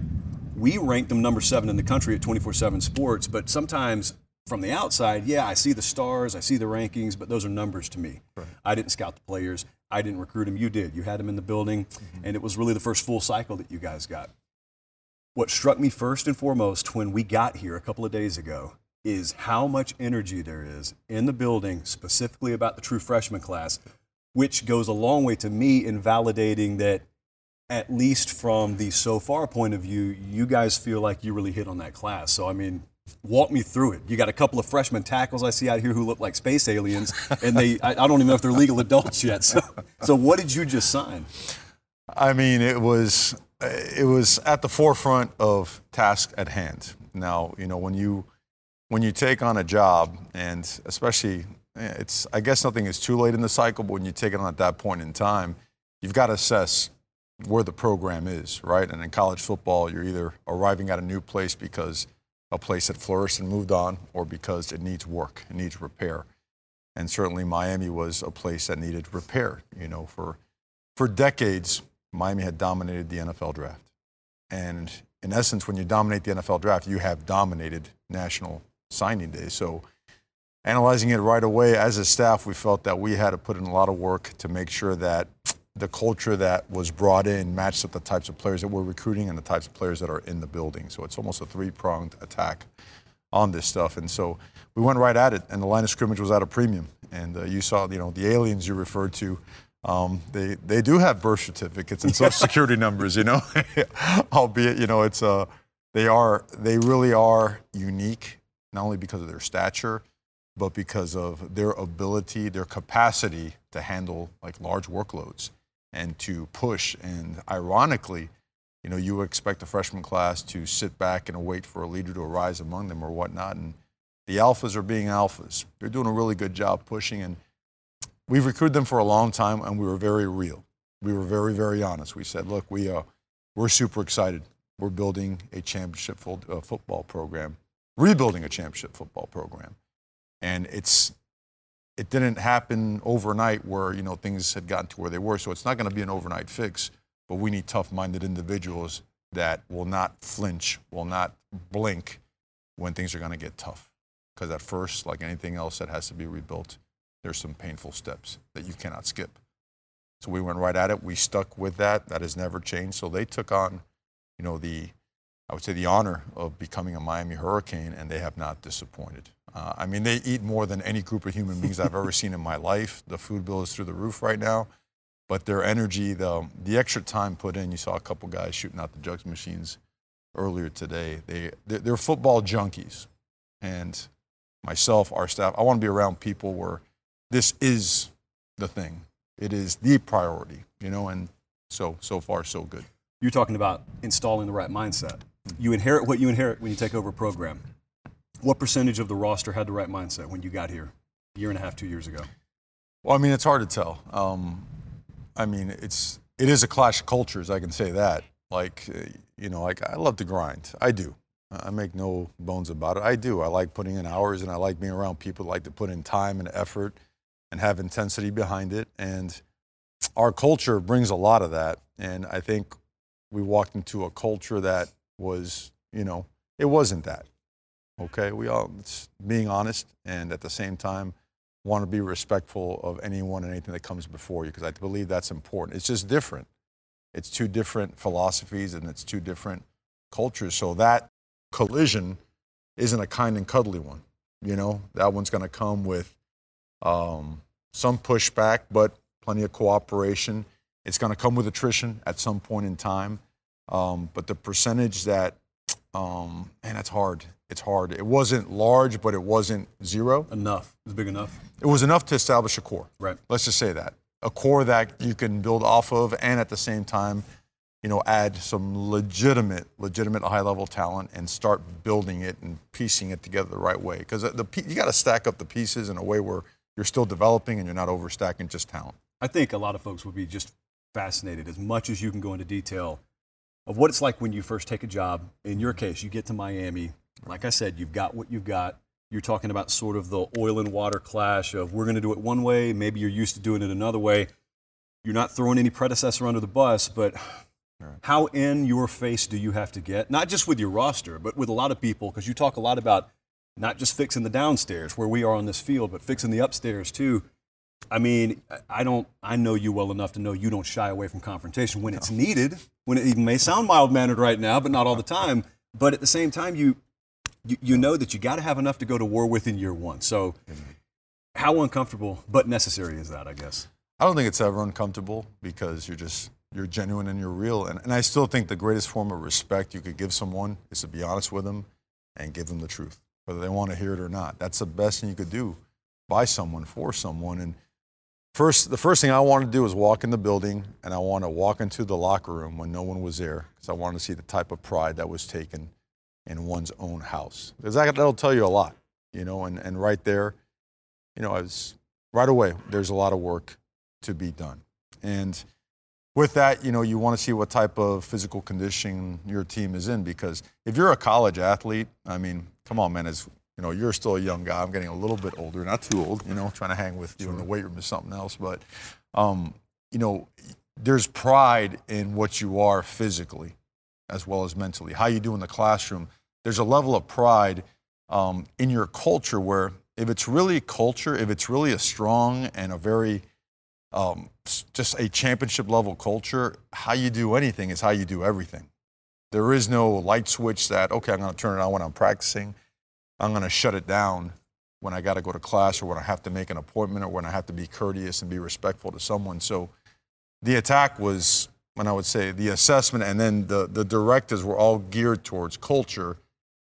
we rank them number seven in the country at 24/7 Sports, but sometimes from the outside, yeah, I see the stars, I see the rankings, but those are numbers to me. Right. I didn't scout the players, I didn't recruit them. You did. You had them in the building, mm-hmm. and it was really the first full cycle that you guys got. What struck me first and foremost when we got here a couple of days ago is how much energy there is in the building, specifically about the true freshman class, which goes a long way to me in validating that at least from the so far point of view, you guys feel like you really hit on that class. So, I mean, walk me through it. You got a couple of freshman tackles I see out here who look like space aliens, and they, I, don't even know if they're legal adults yet. So, so what did you just sign? I mean, it was, it was at the forefront of task at hand. Now, you know, when you, when you take on a job, and especially, eh, it's, I guess nothing is too late in the cycle, but when you take it on at that point in time, you've got to assess where the program is, right? And in college football, you're either arriving at a new place because a place had flourished and moved on, or because it needs work, it needs repair. And certainly Miami was a place that needed repair. You know, for for decades, Miami had dominated the NFL draft. And in essence, when you dominate the NFL draft, you have dominated national signing day. So analyzing it right away as a staff, we felt that we had to put in a lot of work to make sure that the culture that was brought in matched up the types of players that we're recruiting and the types of players that are in the building. So it's almost a three pronged attack on this stuff. And so we went right at it, and the line of scrimmage was at a premium. And uh, you saw, you know, the aliens you referred to. Um, they they do have birth certificates and social security numbers, you know, albeit you know it's uh, they are they really are unique not only because of their stature, but because of their ability, their capacity to handle like large workloads and to push. And ironically, you know, you expect a freshman class to sit back and wait for a leader to arise among them or whatnot. And the alphas are being alphas. They're doing a really good job pushing. And we've recruited them for a long time, and we were very real. We were very, very honest. We said, look, we, uh, we're super excited. We're building a championship fo- uh, football program, rebuilding a championship football program. And it's it didn't happen overnight where you know things had gotten to where they were. So it's not going to be an overnight fix. But we need tough-minded individuals that will not flinch, will not blink when things are going to get tough. Because at first, like anything else that has to be rebuilt, there's some painful steps that you cannot skip. So we went right at it. We stuck with that. That has never changed. So they took on, you know, the I would say the honor of becoming a Miami Hurricane, and they have not disappointed. Uh, I mean, they eat more than any group of human beings I've ever seen in my life. The food bill is through the roof right now. But their energy, the, the extra time put in, you saw a couple guys shooting out the jugs machines earlier today. They, they're, they're football junkies. And myself, our staff, I want to be around people where this is the thing. It is the priority, you know, and so so far so good. You're talking about installing the right mindset. You inherit what you inherit when you take over a program. What percentage of the roster had the right mindset when you got here a year and a half, two years ago? Well, I mean, it's hard to tell. Um, I mean, it's it is a clash of cultures. I can say that. Like, uh, you know, like I love to grind. I do. I make no bones about it. I do. I like putting in hours, and I like being around people that like to put in time and effort and have intensity behind it. And our culture brings a lot of that. And I think we walked into a culture that was, you know, it wasn't that. Okay, we all it's being honest, and at the same time, want to be respectful of anyone and anything that comes before you because I believe that's important. It's just different. It's two different philosophies and it's two different cultures. So that collision isn't a kind and cuddly one. You know, that one's going to come with um, some pushback, but plenty of cooperation. It's going to come with attrition at some point in time. Um, but the percentage that, um, man, that's hard. It's hard. It wasn't large, but it wasn't zero. Enough. It was big enough. It was enough to establish a core. Right. Let's just say that a core that you can build off of, and at the same time, you know, add some legitimate, legitimate high-level talent and start building it and piecing it together the right way. Because the you got to stack up the pieces in a way where you're still developing and you're not overstacking just talent. I think a lot of folks would be just fascinated as much as you can go into detail of what it's like when you first take a job. In your case, you get to Miami. Like I said, you've got what you've got. You're talking about sort of the oil and water clash of we're going to do it one way, maybe you're used to doing it another way. You're not throwing any predecessor under the bus, but how in your face do you have to get? Not just with your roster, but with a lot of people, because you talk a lot about not just fixing the downstairs where we are on this field, but fixing the upstairs too. I mean, I don't. I know you well enough to know you don't shy away from confrontation when it's needed. When it may sound mild mannered right now, but not all the time. But at the same time, you you, you know that you got to have enough to go to war with in year one. So, mm-hmm. how uncomfortable but necessary is that? I guess. I don't think it's ever uncomfortable because you're just you're genuine and you're real. And, and I still think the greatest form of respect you could give someone is to be honest with them and give them the truth, whether they want to hear it or not. That's the best thing you could do by someone for someone. And first, the first thing I wanted to do was walk in the building, and I wanted to walk into the locker room when no one was there because I wanted to see the type of pride that was taken in one's own house. Because that, that'll tell you a lot, you know, and, and right there, you know, I was right away, there's a lot of work to be done. And with that, you know, you want to see what type of physical condition your team is in because if you're a college athlete, I mean, come on, man, as you know, you're still a young guy. I'm getting a little bit older, not too old, you know, trying to hang with you in the weight room is something else. But, um, you know, there's pride in what you are physically as well as mentally. How you do in the classroom. There's a level of pride um, in your culture where if it's really culture, if it's really a strong and a very um, just a championship level culture, how you do anything is how you do everything. There is no light switch that, okay, I'm going to turn it on when I'm practicing. I'm going to shut it down when I got to go to class or when I have to make an appointment or when I have to be courteous and be respectful to someone. So the attack was when I would say the assessment and then the, the directives were all geared towards culture,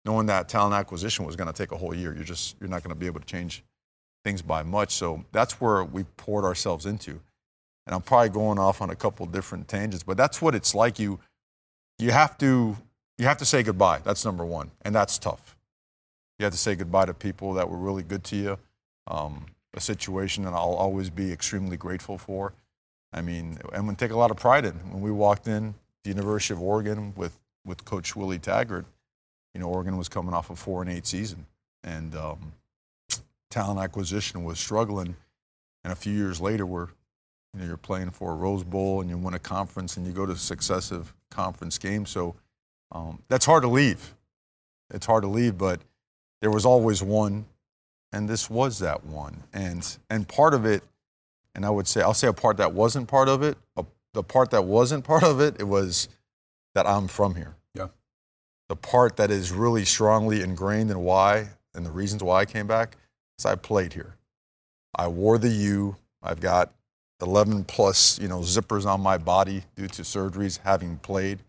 knowing that talent acquisition was going to take a whole year. You're just you're not going to be able to change things by much. So that's where we poured ourselves into. And I'm probably going off on a couple different tangents, but that's what it's like. You you have to you have to say goodbye. That's number one, and that's tough. You have to say goodbye to people that were really good to you. Um, a situation that I'll always be extremely grateful for. I mean, and we take a lot of pride in. When we walked in the University of Oregon with, with Coach Willie Taggart, you know, Oregon was coming off a four and eight season, and um, talent acquisition was struggling. And a few years later, we're, you know, you're playing for a Rose Bowl and you win a conference and you go to successive conference games. So um, that's hard to leave. It's hard to leave, but there was always one, and this was that one. And and part of it and I would say, I'll say a part that wasn't part of it. A, the part that wasn't part of it, it was that I'm from here. Yeah. The part that is really strongly ingrained in why and the reasons why I came back is I played here. I wore the U. I've got 11 plus, you know, zippers on my body due to surgeries, having played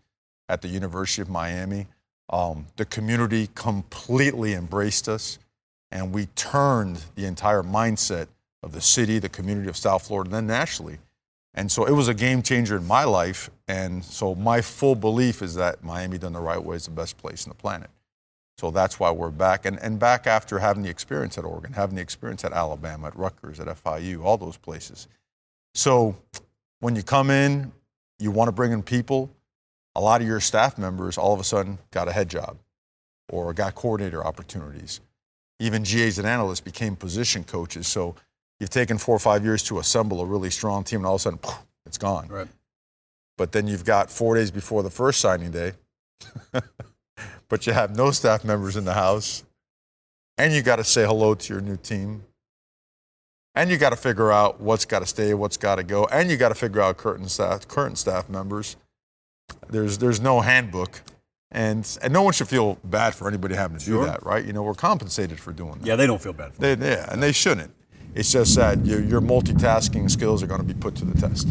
at the University of Miami. Um, the community completely embraced us, and we turned the entire mindset of the city, the community of South Florida, and then nationally. And so it was a game changer in my life. And so my full belief is that Miami done the right way is the best place on the planet. So that's why we're back. And, and back after having the experience at Oregon, having the experience at Alabama, at Rutgers, at FIU, all those places. So when you come in, you want to bring in people. A lot of your staff members all of a sudden got a head job or got coordinator opportunities. Even GAs and analysts became position coaches. So you've taken four or five years to assemble a really strong team, and all of a sudden, it's gone. Right. But then you've got four days before the first signing day, but you have no staff members in the house, and you got to say hello to your new team, and you got to figure out what's got to stay, what's got to go, and you got to figure out current staff, current staff members. There's there's no handbook, and and no one should feel bad for anybody having to Sure. do that, right? You know, we're compensated for doing that. Yeah, they don't feel bad. They, yeah, and they shouldn't. It's just that your, your multitasking skills are going to be put to the test,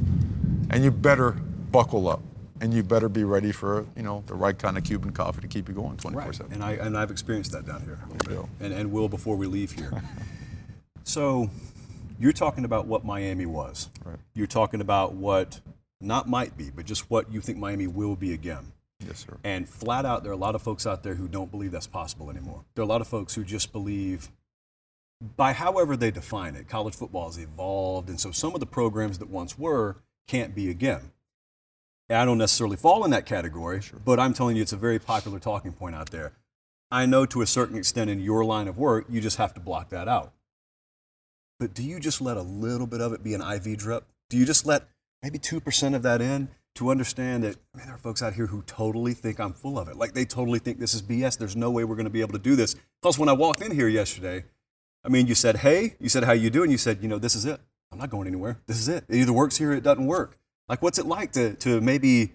and you better buckle up, and you better be ready for you know the right kind of Cuban coffee to keep you going 24/7. Right. And I and I've experienced that down here a little you bit, and and will before we leave here. so, you're talking about what Miami was. Right. You're talking about what not might be, but just what you think Miami will be again. Yes, sir. And flat out, there are a lot of folks out there who don't believe that's possible anymore. There are a lot of folks who just believe, by however they define it, college football has evolved, and so some of the programs that once were can't be again. And I don't necessarily fall in that category, but I'm telling you, it's a very popular talking point out there. I know to a certain extent in your line of work, you just have to block that out. But do you just let a little bit of it be an IV drip? Do you just let maybe 2% of that in to understand that, man, there are folks out here who totally think I'm full of it. Like they totally think this is BS. There's no way we're going to be able to do this. Plus, when I walked in here yesterday, I mean, you said, hey, you said, how you doing? You said, you know, this is it. I'm not going anywhere. This is it. It either works here or it doesn't work. Like, what's it like to, to maybe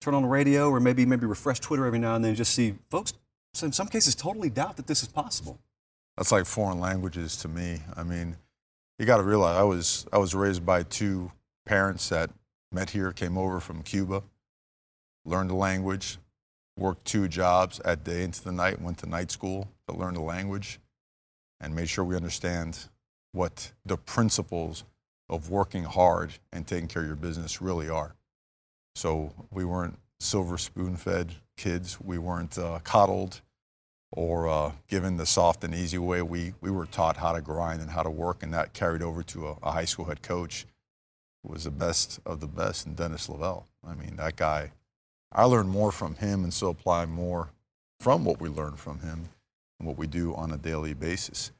turn on the radio or maybe maybe refresh Twitter every now and then and just see folks, in some cases, totally doubt that this is possible. That's like foreign languages to me. I mean, you got to realize I was I was raised by two parents that met here, came over from Cuba, learned the language, worked two jobs at day into the night, went to night school to learn the language, and made sure we understand what the principles of working hard and taking care of your business really are. So we weren't silver spoon fed kids. We weren't uh, coddled or uh, given the soft and easy way. We, we were taught how to grind and how to work, and that carried over to a, a high school head coach was the best of the best, and Dennis Lavelle. I mean, that guy, I learned more from him and so apply more from what we learned from him and what we do on a daily basis.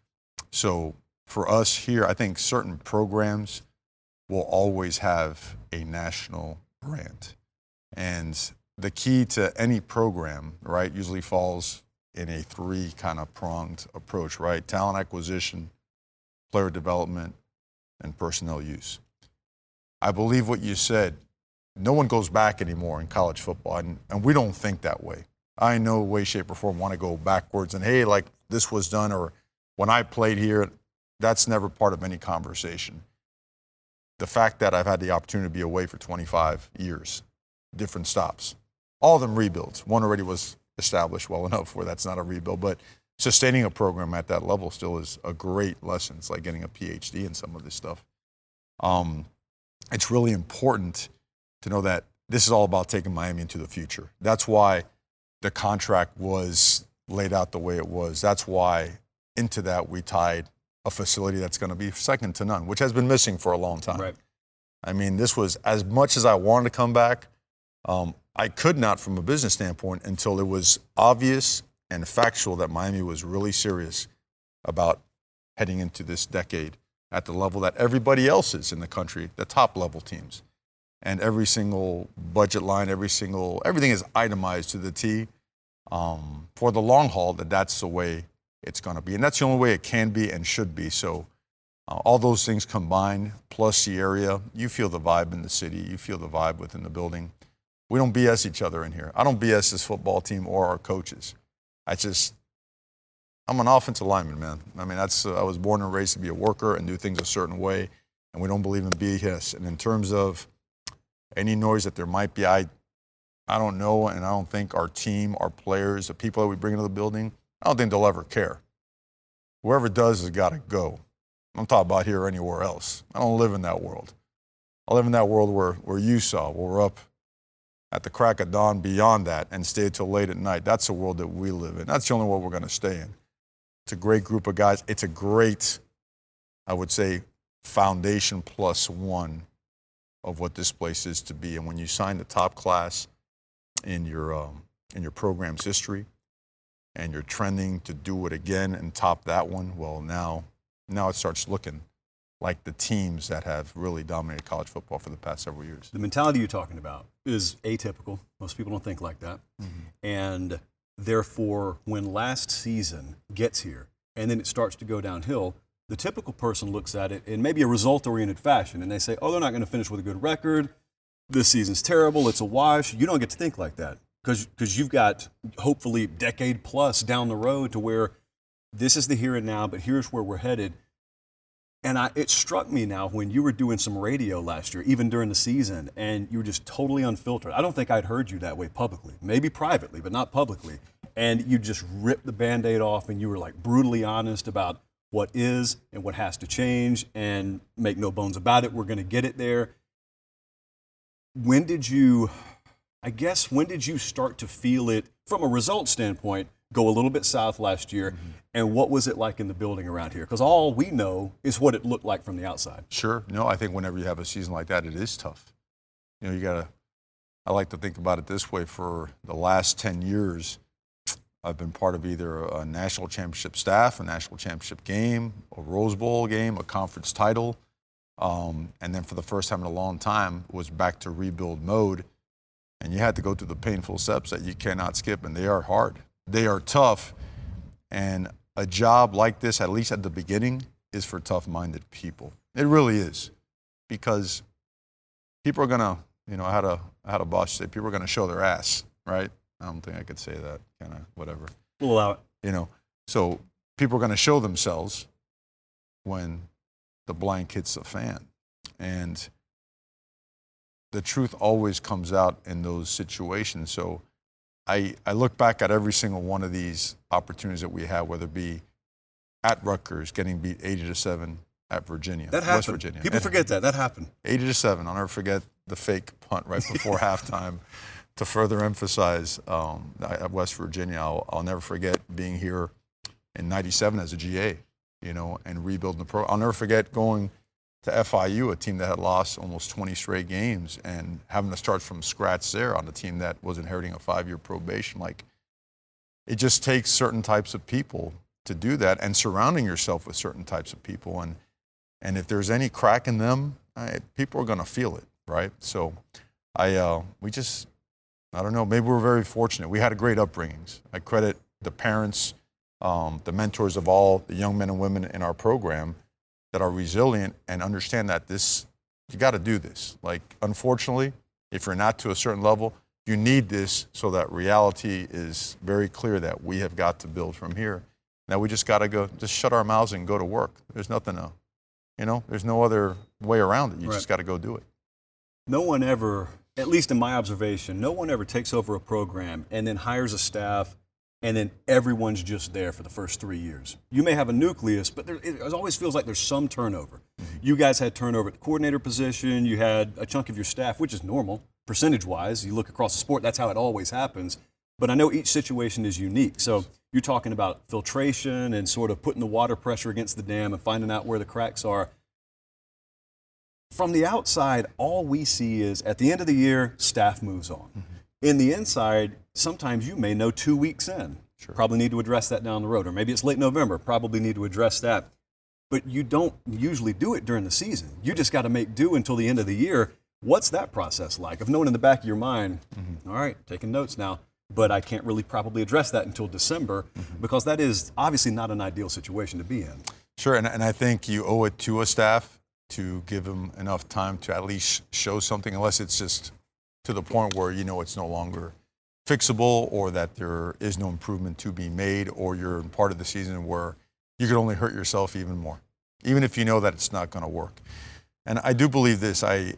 So for us here, I think certain programs will always have a national brand. And the key to any program, right, usually falls in a three kind of pronged approach, right? Talent acquisition, player development, and personnel use. I believe what you said. No one goes back anymore in college football, and, and we don't think that way. I no way, shape, or form want to go backwards and hey, like this was done, or when I played here, that's never part of any conversation. The fact that I've had the opportunity to be away for 25 years, different stops, all of them rebuilds. One already was established well enough where that's not a rebuild, but sustaining a program at that level still is a great lesson. It's like getting a PhD in some of this stuff. Um, it's really important to know that this is all about taking Miami into the future. That's why the contract was laid out the way it was. That's why into that we tied a facility that's going to be second to none, which has been missing for a long time. Right. I mean, this was as much as I wanted to come back. Um, I could not, from a business standpoint, until it was obvious and factual that Miami was really serious about heading into this decade at the level that everybody else is in the country, the top level teams. And every single budget line, every single, everything is itemized to the T um, for the long haul, that that's the way it's going to be. And that's the only way it can be and should be. So, uh, all those things combined, plus the area, you feel the vibe in the city, you feel the vibe within the building. We don't BS each other in here. I don't BS this football team or our coaches. I just, I'm an offensive lineman, man. I mean, that's, uh, I was born and raised to be a worker and do things a certain way, and we don't believe in BS. And in terms of any noise that there might be, I, I don't know, and I don't think our team, our players, the people that we bring into the building, I don't think they'll ever care. Whoever does has got to go. I'm talking about here or anywhere else. I don't live in that world. I live in that world where, where you saw, where we're up at the crack of dawn beyond that and stay till late at night. That's the world that we live in. That's the only world we're going to stay in. It's a great group of guys. It's a great, I would say, foundation plus one of what this place is to be. And when you sign the top class in your, um, in your program's history and you're trending to do it again and top that one, well, now, now it starts looking like the teams that have really dominated college football for the past several years. The mentality you're talking about is atypical. Most people don't think like that. Mm-hmm. And therefore, when last season gets here and then it starts to go downhill, the typical person looks at it in maybe a result oriented fashion and they say, oh, they're not going to finish with a good record. This season's terrible. It's a wash. You don't get to think like that because you've got hopefully decade plus down the road to where this is the here and now, but here's where we're headed and I, it struck me now when you were doing some radio last year, even during the season, and you were just totally unfiltered. I don't think I'd heard you that way publicly, maybe privately, but not publicly. And you just ripped the band aid off and you were like brutally honest about what is and what has to change and make no bones about it. We're going to get it there. When did you, I guess, when did you start to feel it from a result standpoint? Go a little bit south last year. Mm-hmm. And what was it like in the building around here? Because all we know is what it looked like from the outside. Sure. No, I think whenever you have a season like that, it is tough. You know, you got to, I like to think about it this way for the last 10 years, I've been part of either a national championship staff, a national championship game, a Rose Bowl game, a conference title. Um, and then for the first time in a long time, was back to rebuild mode. And you had to go through the painful steps that you cannot skip, and they are hard. They are tough. And a job like this, at least at the beginning, is for tough minded people. It really is. Because people are going to, you know, I had a, I had a boss say, people are going to show their ass, right? I don't think I could say that, kind of, whatever. We'll allow it. You know, so people are going to show themselves when the blank hits the fan. And the truth always comes out in those situations. So I, I look back at every single one of these opportunities that we had, whether it be at Rutgers, getting beat 80 to 7 at Virginia, that happened. West Virginia. People forget that. That happened. 80 to 7. I'll never forget the fake punt right before halftime to further emphasize um, at West Virginia. I'll, I'll never forget being here in 97 as a GA, you know, and rebuilding the pro. I'll never forget going to FIU, a team that had lost almost 20 straight games, and having to start from scratch there on a team that was inheriting a five year probation. Like, it just takes certain types of people to do that and surrounding yourself with certain types of people. And, and if there's any crack in them, I, people are going to feel it, right? So, I, uh, we just, I don't know, maybe we're very fortunate. We had a great upbringings. I credit the parents, um, the mentors of all the young men and women in our program that are resilient and understand that this, you got to do this. Like, unfortunately, if you're not to a certain level, you need this so that reality is very clear that we have got to build from here. Now we just got to go, just shut our mouths and go to work. There's nothing to, you know, there's no other way around it. You right. just got to go do it. No one ever, at least in my observation, no one ever takes over a program and then hires a staff and then everyone's just there for the first three years. You may have a nucleus, but there, it always feels like there's some turnover. Mm-hmm. You guys had turnover at the coordinator position, you had a chunk of your staff, which is normal, percentage wise. You look across the sport, that's how it always happens. But I know each situation is unique. So you're talking about filtration and sort of putting the water pressure against the dam and finding out where the cracks are. From the outside, all we see is at the end of the year, staff moves on. Mm-hmm. In the inside, sometimes you may know two weeks in. Sure. Probably need to address that down the road. Or maybe it's late November, probably need to address that. But you don't usually do it during the season. You just got to make do until the end of the year. What's that process like? Of knowing in the back of your mind, mm-hmm. all right, taking notes now, but I can't really probably address that until December mm-hmm. because that is obviously not an ideal situation to be in. Sure, and, and I think you owe it to a staff to give them enough time to at least show something, unless it's just to the point where you know it's no longer fixable or that there is no improvement to be made or you're in part of the season where you could only hurt yourself even more, even if you know that it's not going to work. And I do believe this. I,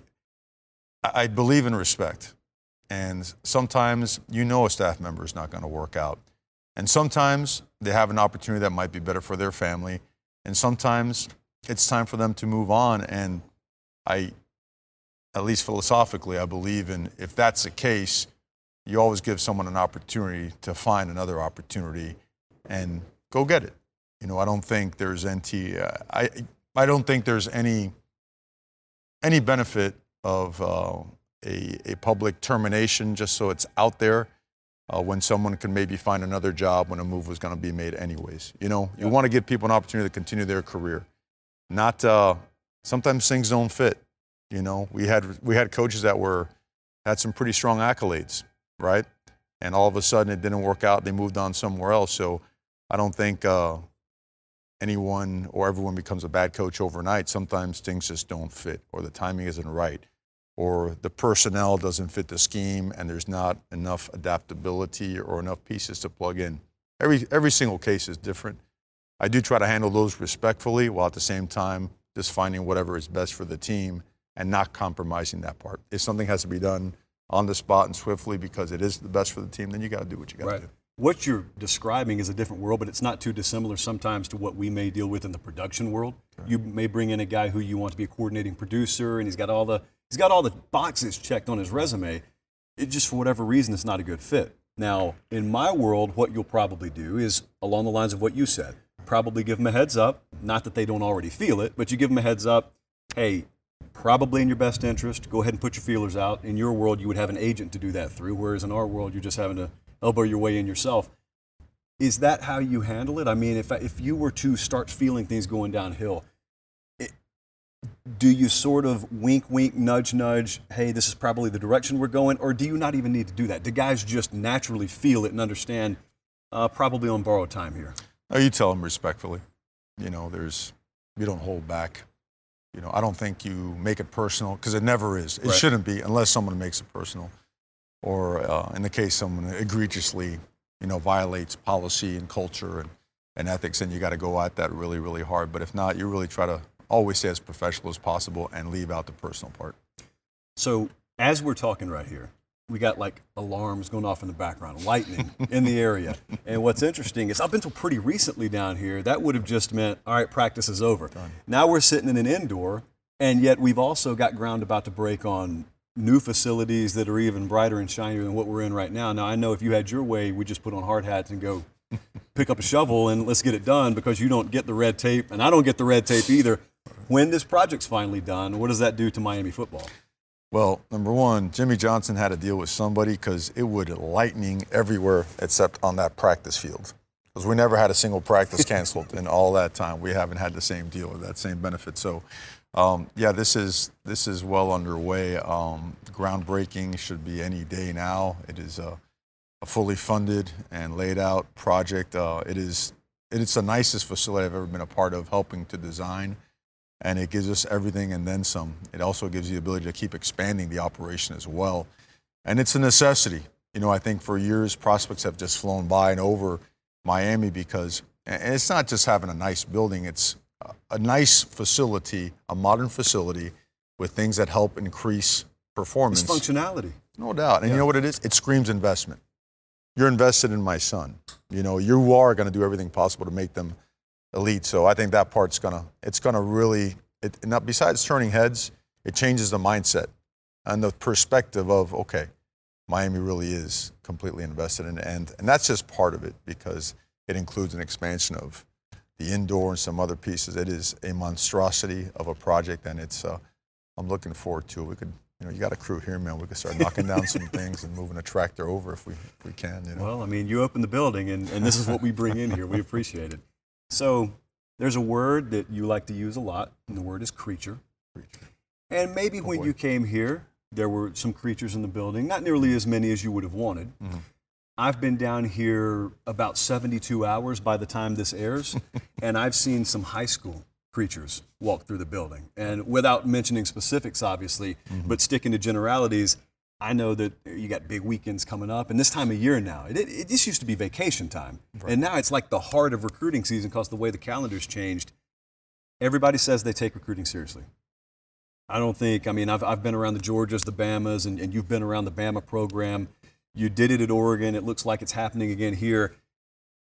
I believe in respect. And sometimes you know a staff member is not going to work out. And sometimes they have an opportunity that might be better for their family. And sometimes it's time for them to move on. And I, at least philosophically, I believe in if that's the case, you always give someone an opportunity to find another opportunity and go get it. You know, I don't think there's NT. Uh, I I don't think there's any any benefit of uh, a, a public termination just so it's out there uh, when someone can maybe find another job when a move was going to be made anyways. You know, you want to give people an opportunity to continue their career. Not uh, sometimes things don't fit. You know, we had we had coaches that were had some pretty strong accolades, right? And all of a sudden it didn't work out. They moved on somewhere else. So I don't think uh, anyone or everyone becomes a bad coach overnight. Sometimes things just don't fit, or the timing isn't right, or the personnel doesn't fit the scheme, and there's not enough adaptability or enough pieces to plug in. Every, every single case is different. I do try to handle those respectfully while at the same time just finding whatever is best for the team and not compromising that part. If something has to be done on the spot and swiftly because it is the best for the team, then you got to do what you got to Right. do. What you're describing is a different world, but it's not too dissimilar sometimes to what we may deal with in the production world. You may bring in a guy who you want to be a coordinating producer, and he's got all the he's got all the boxes checked on his resume. It just for whatever reason, it's not a good fit. Now, in my world, what you'll probably do is along the lines of what you said. Probably give them a heads up. Not that they don't already feel it, but you give them a heads up. Hey, probably in your best interest. Go ahead and put your feelers out. In your world, you would have an agent to do that through, whereas in our world, you're just having to elbow your way in yourself. Is that how you handle it? I mean, if, if you were to start feeling things going downhill, it, do you sort of wink, wink, nudge, nudge, hey, this is probably the direction we're going? Or do you not even need to do that? Do guys just naturally feel it and understand, uh, probably on borrowed time here? No, you tell them respectfully. You know, there's you don't hold back. You know, I don't think you make it personal because it never is. It Right. shouldn't be unless someone makes it personal, or uh, in the case someone egregiously, you know, violates policy and culture and, and ethics, and you got to go at that really, really hard. But if not, you really try to always stay as professional as possible and leave out the personal part. So as we're talking right here, we got like alarms going off in the background, lightning in the area. And what's interesting is up until pretty recently down here, that would have just meant, all right, practice is over. Now we're sitting in an indoor, and yet we've also got ground about to break on new facilities that are even brighter and shinier than what we're in right now. Now I know if you had your way, we just put on hard hats and go pick up a shovel and let's get it done because you don't get the red tape and I don't get the red tape either. When this project's finally done, what does that do to Miami football? Well, number one, Jimmy Johnson had to deal with somebody because it would lightning everywhere except on that practice field. Because we never had a single practice canceled in all that time. We haven't had the same deal or that same benefit. So, um, yeah, this is this is well underway. Um, groundbreaking should be any day now. It is a, a fully funded and laid out project. Uh, it is it's the nicest facility I've ever been a part of, helping to design and it gives us everything and then some. It also gives you the ability to keep expanding the operation as well. And it's a necessity. You know, I think for years prospects have just flown by and over Miami because and it's not just having a nice building, it's a nice facility, a modern facility with things that help increase performance. It's functionality. No doubt. And you know what it is? It screams investment. You're invested in my son. You know, you are going to do everything possible to make them elite. So I think that part's going to, it's going to really, it, not, besides turning heads, it changes the mindset and the perspective of, okay, Miami really is completely invested in and, and that's just part of it because it includes an expansion of the indoor and some other pieces. It is a monstrosity of a project and it's, uh, I'm looking forward to it. We could, you know, you got a crew here, man. We could start knocking down some things and moving a tractor over if we, if we can. You know. Well, I mean, you open the building, and, and this is what we bring in here. We appreciate it. So, there's a word that you like to use a lot, and the word is creature. And maybe oh, when boy. you came here, there were some creatures in the building, not nearly as many as you would have wanted. Mm-hmm. I've been down here about 72 hours by the time this airs, and I've seen some high school creatures walk through the building. And without mentioning specifics, obviously, mm-hmm. but sticking to generalities, I know that you got big weekends coming up, and this time of year now, it, it, this used to be vacation time, and now it's like the heart of recruiting season because the way the calendar's changed. Everybody says they take recruiting seriously. I don't think, I mean, I've, I've been around the Georgias, the Bamas, and, and you've been around the Bama program. You did it at Oregon. It looks like it's happening again here.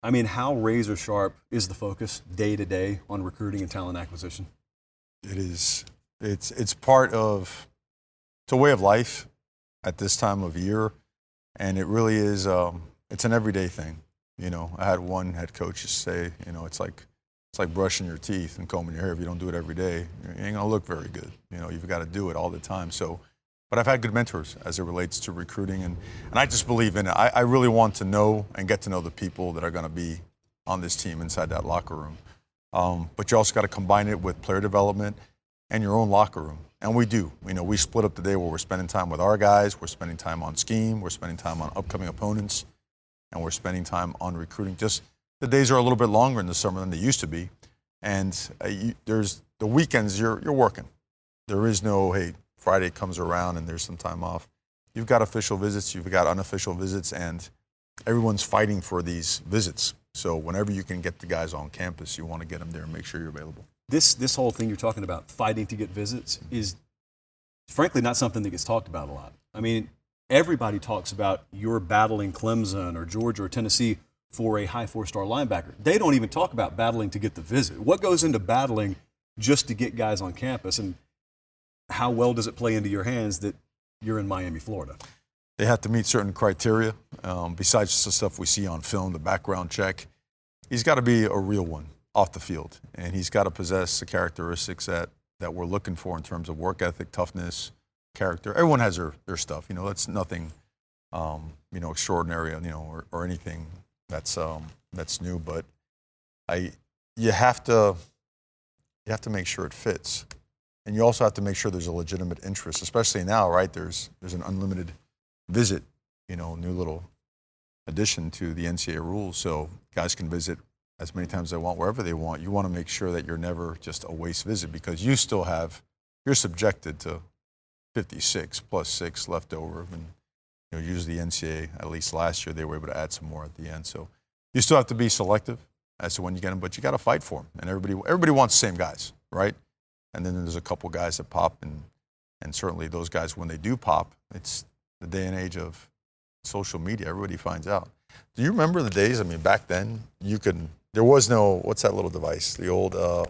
I mean, how razor sharp is the focus day to day on recruiting and talent acquisition? It is. It's it's part of. It's a way of life at this time of year, and it really is. Um, it's an everyday thing. You know, I had one head coach say, you know, it's like it's like brushing your teeth and combing your hair. If you don't do it every day, you ain't gonna look very good. You know, you've got to do it all the time. So, but I've had good mentors as it relates to recruiting, and, and I just believe in it. I, I really want to know and get to know the people that are gonna be on this team inside that locker room. Um, but you also got to combine it with player development and your own locker room. And we do. You know, we split up the day where we're spending time with our guys, we're spending time on scheme, we're spending time on upcoming opponents, and we're spending time on recruiting. Just the days are a little bit longer in the summer than they used to be. And uh, you, there's the weekends you're, you're working. There is no, hey, Friday comes around and there's some time off. You've got official visits, you've got unofficial visits, and everyone's fighting for these visits. So whenever you can get the guys on campus, you want to get them there and make sure you're available. This, this whole thing you're talking about, fighting to get visits, is frankly not something that gets talked about a lot. I mean, everybody talks about you're battling Clemson or Georgia or Tennessee for a high four star linebacker. They don't even talk about battling to get the visit. What goes into battling just to get guys on campus? And how well does it play into your hands that you're in Miami, Florida? They have to meet certain criteria. Um, besides the stuff we see on film, the background check, he's got to be a real one off the field, and he's got to possess the characteristics that that we're looking for in terms of work ethic, toughness, character. Everyone has their, their stuff. You know, that's nothing, um, you know, extraordinary, you know, or, or anything that's um, that's new. But I, you have to, you have to make sure it fits, and you also have to make sure there's a legitimate interest, especially now, right? There's there's an unlimited visit, you know, new little addition to the NCAA rules, so guys can visit as many times as they want, wherever they want. You want to make sure that you're never just a waste visit because you still have, you're subjected to 56 plus six left over, and you know, usually the NCAA, at least last year, they were able to add some more at the end. So you still have to be selective as to when you get them, but you got to fight for them. And everybody, everybody wants the same guys, right? And then there's a couple guys that pop, and and certainly those guys when they do pop, it's the day and age of social media. Everybody finds out. Do you remember the days? I mean, back then you could. There was no what's that little device? The old uh,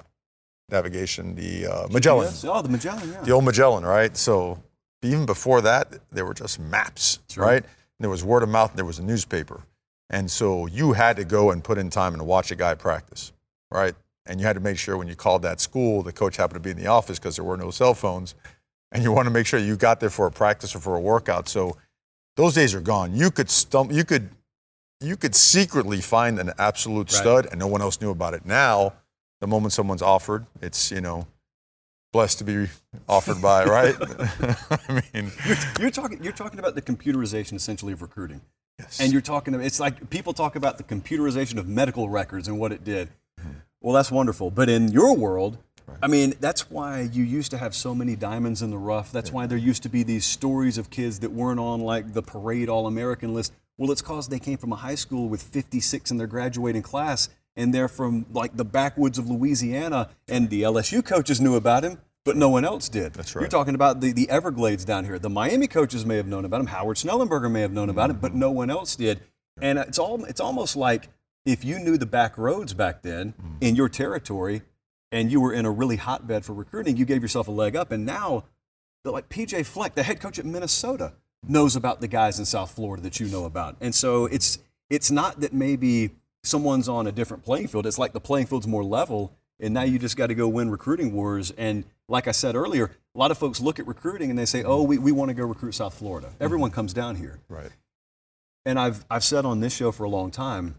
navigation, the uh, Magellan. Yes. Oh, the Magellan, yeah. The old Magellan, right? So even before that, there were just maps, right. right? And there was word of mouth, and there was a newspaper. And so you had to go and put in time and watch a guy practice, right? And you had to make sure when you called that school, the coach happened to be in the office because there were no cell phones. And you want to make sure you got there for a practice or for a workout. So those days are gone. You could stump, you could, you could secretly find an absolute Right. stud, and no one else knew about it. Now, the moment someone's offered, it's you know, blessed to be offered by, right? I mean, You're, you're talking. You're talking about the computerization essentially of recruiting, yes. and you're talking. about It's like people talk about the computerization of medical records and what it did. Mm-hmm. Well, that's wonderful. But in your world, I mean, that's why you used to have so many diamonds in the rough. That's why there used to be these stories of kids that weren't on like the parade All American list. Well, it's because they came from a high school with 56 in their graduating class, and they're from like the backwoods of Louisiana, and the LSU coaches knew about him, but no one else did. That's right. You're talking about the, the Everglades down here. The Miami coaches may have known about him. Howard Schnellenberger may have known about it, but mm-hmm. no one else did. And it's all it's almost like if you knew the back roads back then mm. in your territory, and you were in a really hotbed for recruiting, you gave yourself a leg up. And now, like PJ Fleck, the head coach at Minnesota, knows about the guys in South Florida that you know about. And so it's it's not that maybe someone's on a different playing field. It's like the playing field's more level, and now you just got to go win recruiting wars. And like I said earlier, a lot of folks look at recruiting and they say, "Oh, we, we want to go recruit South Florida." Mm-hmm. Everyone comes down here right. and I've I've said on this show for a long time,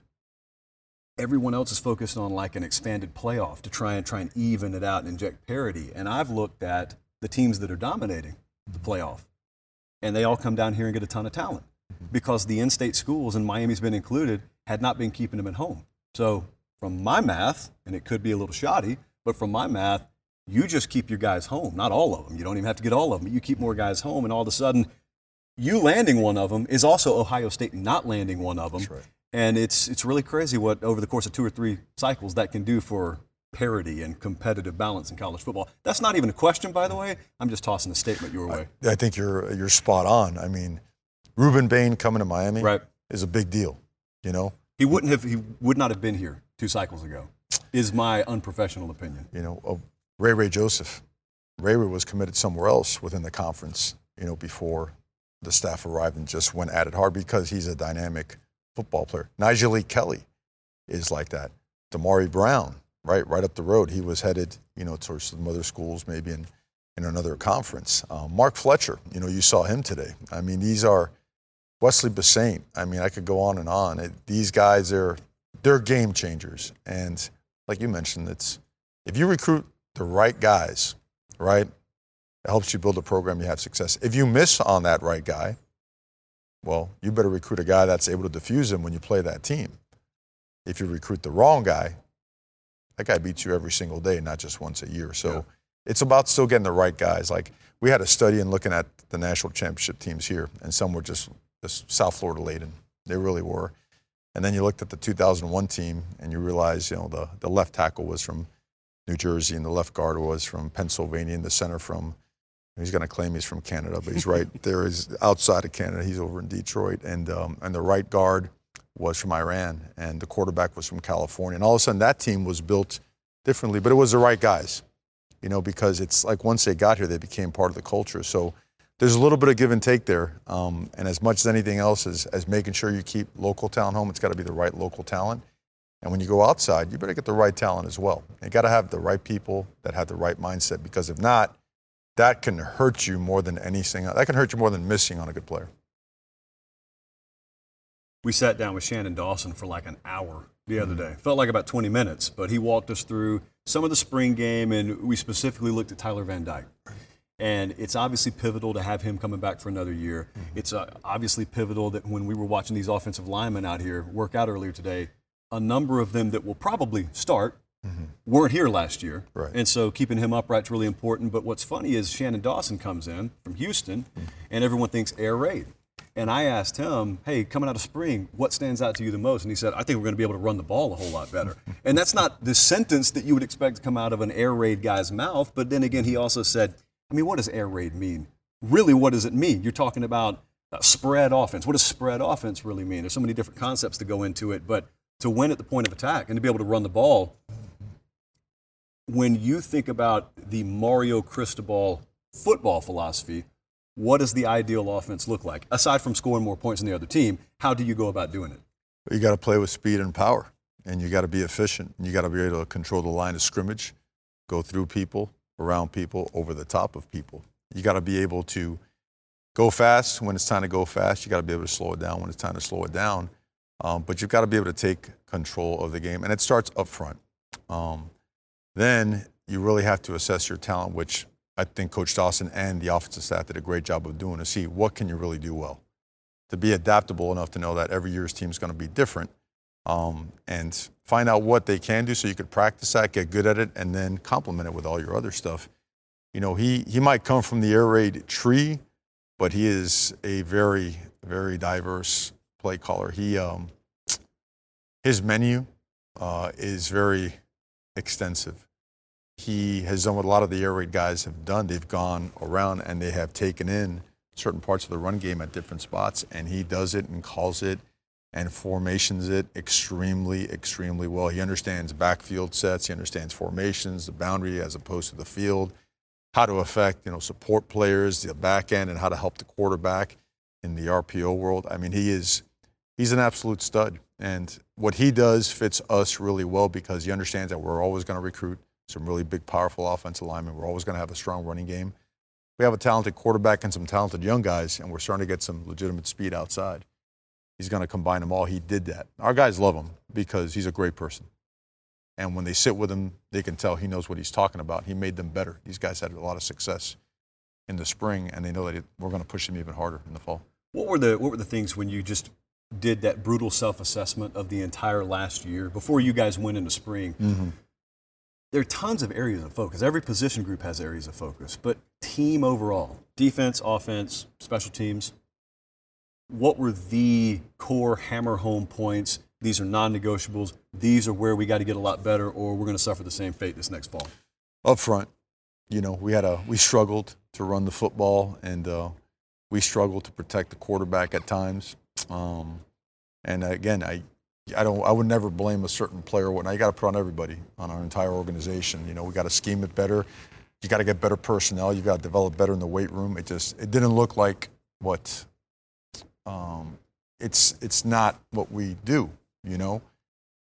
everyone else is focused on like an expanded playoff to try and try and even it out and inject parity. And I've looked at the teams that are dominating the playoff, and they all come down here and get a ton of talent because the in-state schools, and Miami's been included, had not been keeping them at home. So from my math, and it could be a little shoddy, but from my math, you just keep your guys home. Not all of them. You don't even have to get all of them. You keep more guys home, and all of a sudden, you landing one of them is also Ohio State not landing one of them. That's right. And it's it's really crazy what over the course of two or three cycles that can do for parity and competitive balance in college football. That's not even a question, by the way. I'm just tossing a statement your way. I think you're you're spot on. I mean, Rueben Bain coming to Miami Right. is a big deal. You know, He wouldn't have. He would not have been here two cycles ago. Is my unprofessional opinion. You know, uh, Ray Ray Joseph. Ray Ray was committed somewhere else within the conference. You know, before the staff arrived and just went at it hard because he's a dynamic football player. Nyjalik Kelly is like that. Damari Brown, right, right up the road. He was headed, you know, towards some other schools, maybe in in another conference. Um, Mark Fletcher, you know, you saw him today. I mean, these are Wesley Bissainthe. I mean, I could go on and on. It, these guys are they're game changers, and like you mentioned, it's if you recruit the right guys, right, it helps you build a program. You have success. If you miss on that right guy, well, you better recruit a guy that's able to defuse him when you play that team. If you recruit the wrong guy, that guy beats you every single day, not just once a year. So. Yeah it's about still getting the right guys. Like we had a study in looking at the national championship teams here, and some were just, just South Florida laden. They really were. And then you looked at the 2001 team, and you realized, you know, the, the left tackle was from New Jersey, and the left guard was from Pennsylvania, and the center from, he's going to claim he's from Canada, but he's right there. He's outside of Canada. He's over in Detroit. And, um, and the right guard was from Iran, and the quarterback was from California. And all of a sudden, that team was built differently, but it was the right guys you know, because it's like once they got here, they became part of the culture. So there's a little bit of give and take there. Um, and as much as anything else, as, as making sure you keep local talent home, it's got to be the right local talent. And when you go outside, you better get the right talent as well. You got to have the right people that have the right mindset because if not, that can hurt you more than anything. That can hurt you more than missing on a good player. We sat down with Shannon Dawson for like an hour the other day. Felt like about 20 minutes, but he walked us through some of the spring game, and we specifically looked at Tyler Van Dyke. And it's obviously pivotal to have him coming back for another year. Mm-hmm. It's uh, obviously pivotal that when we were watching these offensive linemen out here work out earlier today, a number of them that will probably start mm-hmm. weren't here last year. Right. And so keeping him upright is really important. But what's funny is Shannon Dawson comes in from Houston, mm-hmm. and everyone thinks air raid. And I asked him, hey, coming out of spring, what stands out to you the most? And he said, I think we're going to be able to run the ball a whole lot better. and that's not the sentence that you would expect to come out of an air raid guy's mouth. But then again, he also said, I mean, what does air raid mean? Really, what does it mean? You're talking about uh, spread offense. What does spread offense really mean? There's so many different concepts to go into it. But to win at the point of attack and to be able to run the ball, when you think about the Mario Cristobal football philosophy, what does the ideal offense look like? Aside from scoring more points than the other team, how do you go about doing it? You got to play with speed and power, and you got to be efficient. You got to be able to control the line of scrimmage, go through people, around people, over the top of people. You got to be able to go fast when it's time to go fast. You got to be able to slow it down when it's time to slow it down. Um, but you've got to be able to take control of the game, and it starts up front. Um, then you really have to assess your talent, which I think Coach Dawson and the offensive staff did a great job of doing to see what can you really do well. To be adaptable enough to know that every year's team is going to be different um, and find out what they can do so you could practice that, get good at it, and then complement it with all your other stuff. You know, he, he might come from the air raid tree, but he is a very, very diverse play caller. He, um, his menu uh, is very extensive he has done what a lot of the air raid guys have done. They've gone around and they have taken in certain parts of the run game at different spots, and he does it and calls it and formations it extremely, extremely well. He understands backfield sets, he understands formations, the boundary as opposed to the field, how to affect, you know, support players, the back end, and how to help the quarterback in the RPO world. I mean, he is he's an absolute stud. And what he does fits us really well because he understands that we're always going to recruit some really big, powerful offensive linemen. We're always going to have a strong running game. We have a talented quarterback and some talented young guys, and we're starting to get some legitimate speed outside. He's going to combine them all. He did that. Our guys love him because he's a great person. And when they sit with him, they can tell he knows what he's talking about. He made them better. These guys had a lot of success in the spring, and they know that we're going to push them even harder in the fall. What were the What were the things when you just did that brutal self assessment of the entire last year before you guys went into spring? Mm-hmm there are tons of areas of focus. Every position group has areas of focus, but team overall, defense, offense, special teams, what were the core hammer home points? These are non negotiables. These are where we got to get a lot better, or we're going to suffer the same fate this next fall. Up front, you know, we had a we struggled to run the football, and uh, we struggled to protect the quarterback at times. Um, and again, I I don't. I would never blame a certain player. What now you got to put on everybody, on our entire organization. You know, we got to scheme it better. You got to get better personnel. You got to develop better in the weight room. It just it didn't look like what. Um, it's it's not what we do. You know,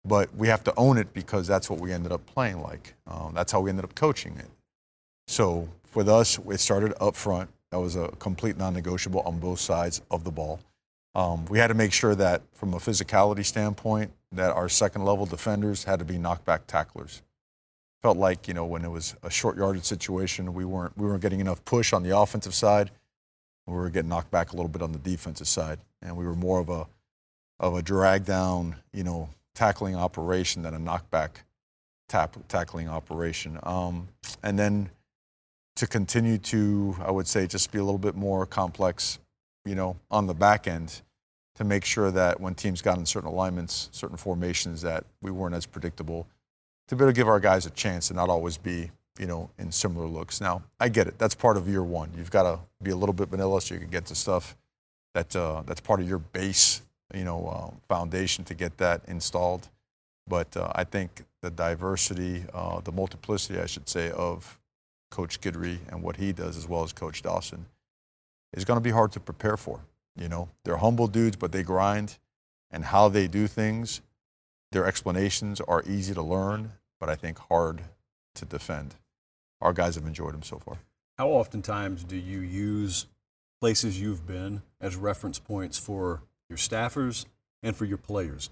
but we have to own it because that's what we ended up playing like. Um, that's how we ended up coaching it. So with us, it started up front. That was a complete non-negotiable on both sides of the ball. Um, we had to make sure that, from a physicality standpoint, that our second level defenders had to be knockback tacklers. Felt like you know when it was a short yardage situation, we weren't we weren't getting enough push on the offensive side. We were getting knocked back a little bit on the defensive side, and we were more of a of a drag down, you know, tackling operation than a knockback tap, tackling operation. Um, and then to continue to, I would say, just be a little bit more complex, you know, on the back end to make sure that when teams got in certain alignments, certain formations, that we weren't as predictable, to be able to give our guys a chance and not always be, you know, in similar looks. Now, I get it. That's part of year one. You've got to be a little bit vanilla so you can get to stuff that uh, that's part of your base, you know, uh, foundation to get that installed. But uh, I think the diversity, uh, the multiplicity, I should say, of Coach Guidry and what he does, as well as Coach Dawson, is going to be hard to prepare for. You know, they're humble dudes, but they grind, and how they do things, their explanations are easy to learn, but I think hard to defend. Our guys have enjoyed them so far. How oftentimes do you use places you've been as reference points for your staffers and for your players?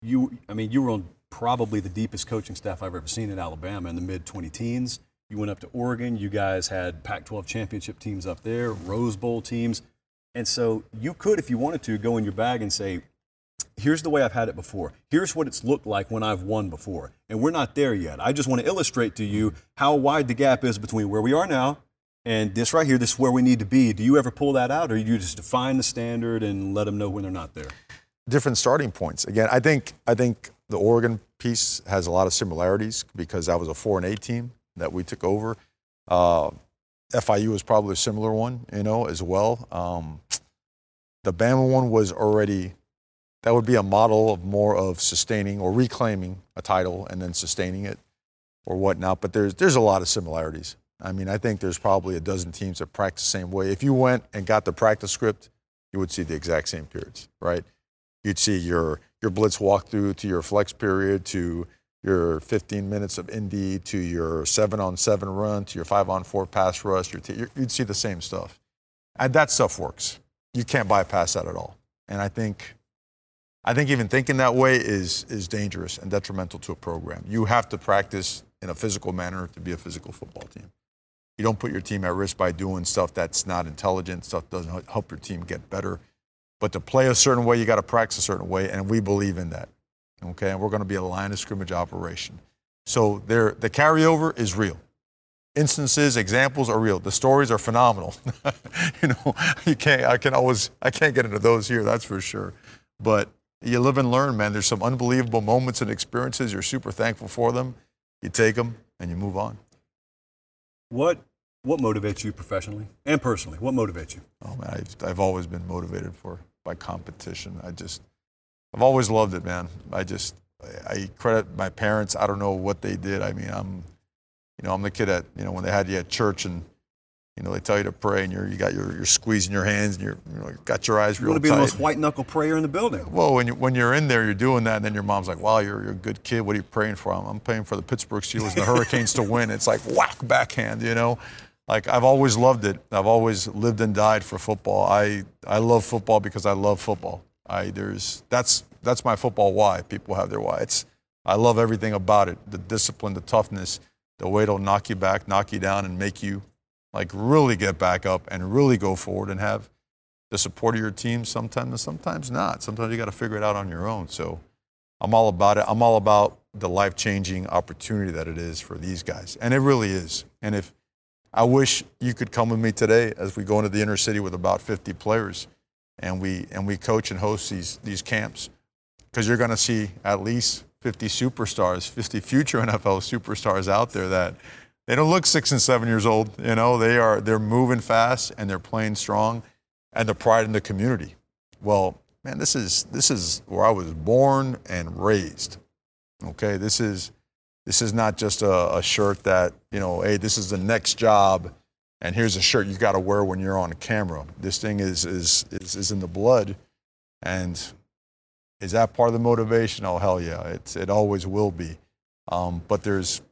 You, I mean, you were on probably the deepest coaching staff I've ever seen in Alabama in the mid 20 teens. You went up to Oregon. You guys had Pac 12 championship teams up there, Rose Bowl teams. And so you could, if you wanted to, go in your bag and say, here's the way I've had it before. Here's what it's looked like when I've won before. And we're not there yet. I just want to illustrate to you how wide the gap is between where we are now and this right here, this is where we need to be. Do you ever pull that out, or you just define the standard and let them know when they're not there? Different starting points. Again, I think I think the Oregon piece has a lot of similarities because that was a four and eight team that we took over. Uh, FIU was probably a similar one, you know, as well. Um, the Bama one was already that would be a model of more of sustaining or reclaiming a title and then sustaining it or whatnot. But there's there's a lot of similarities. I mean, I think there's probably a dozen teams that practice the same way. If you went and got the practice script, you would see the exact same periods, right? You'd see your your blitz walkthrough to your flex period to your 15 minutes of indie to your seven on seven run to your five on four pass rush. Your t- you'd see the same stuff, and that stuff works. You can't bypass that at all. And I think, I think even thinking that way is is dangerous and detrimental to a program. You have to practice in a physical manner to be a physical football team you don't put your team at risk by doing stuff that's not intelligent, stuff doesn't help your team get better. But to play a certain way, you got to practice a certain way, and we believe in that. Okay, and we're going to be a line of scrimmage operation. So there, the carryover is real. Instances, examples are real. The stories are phenomenal. you know, you can't. I can always. I can't get into those here. That's for sure. But you live and learn, man. There's some unbelievable moments and experiences. You're super thankful for them. You take them and you move on. What what motivates you professionally and personally? What motivates you? Oh man, I've, I've always been motivated for by competition. I just I've always loved it, man. I just I credit my parents. I don't know what they did. I mean, I'm you know I'm the kid at you know when they had you at church and you know, they tell you to pray, and you're you got your you're squeezing your hands, and you're you know got your eyes real tight. You want to be the most white knuckle prayer in the building. Well, when you when you're in there, you're doing that, and then your mom's like, "Wow, you're, you're a good kid. What are you praying for?" I'm, I'm praying for the Pittsburgh Steelers and the Hurricanes to win. It's like whack backhand, you know. Like I've always loved it. I've always lived and died for football. I I love football because I love football. I there's that's that's my football why. People have their why. It's I love everything about it. The discipline, the toughness, the way it'll knock you back, knock you down, and make you like really get back up and really go forward and have the support of your team sometimes and sometimes not. Sometimes you got to figure it out on your own. So I'm all about it. I'm all about the life changing opportunity that it is for these guys. And it really is. And if I wish you could come with me today as we go into the inner city with about 50 players and we and we coach and host these these camps because you're going to see at least 50 superstars, 50 future NFL superstars out there that they don't look six and seven years old. You know, they are they're moving fast and they're playing strong, and the pride in the community. Well, man, this is this is where I was born and raised. Okay, this is this is not just a, a shirt that you know, hey, this is the next job, and here's a shirt you've got to wear when you're on camera. This thing is is is, is in the blood, and is that part of the motivation? Oh hell yeah, it's it always will be. Um, but there's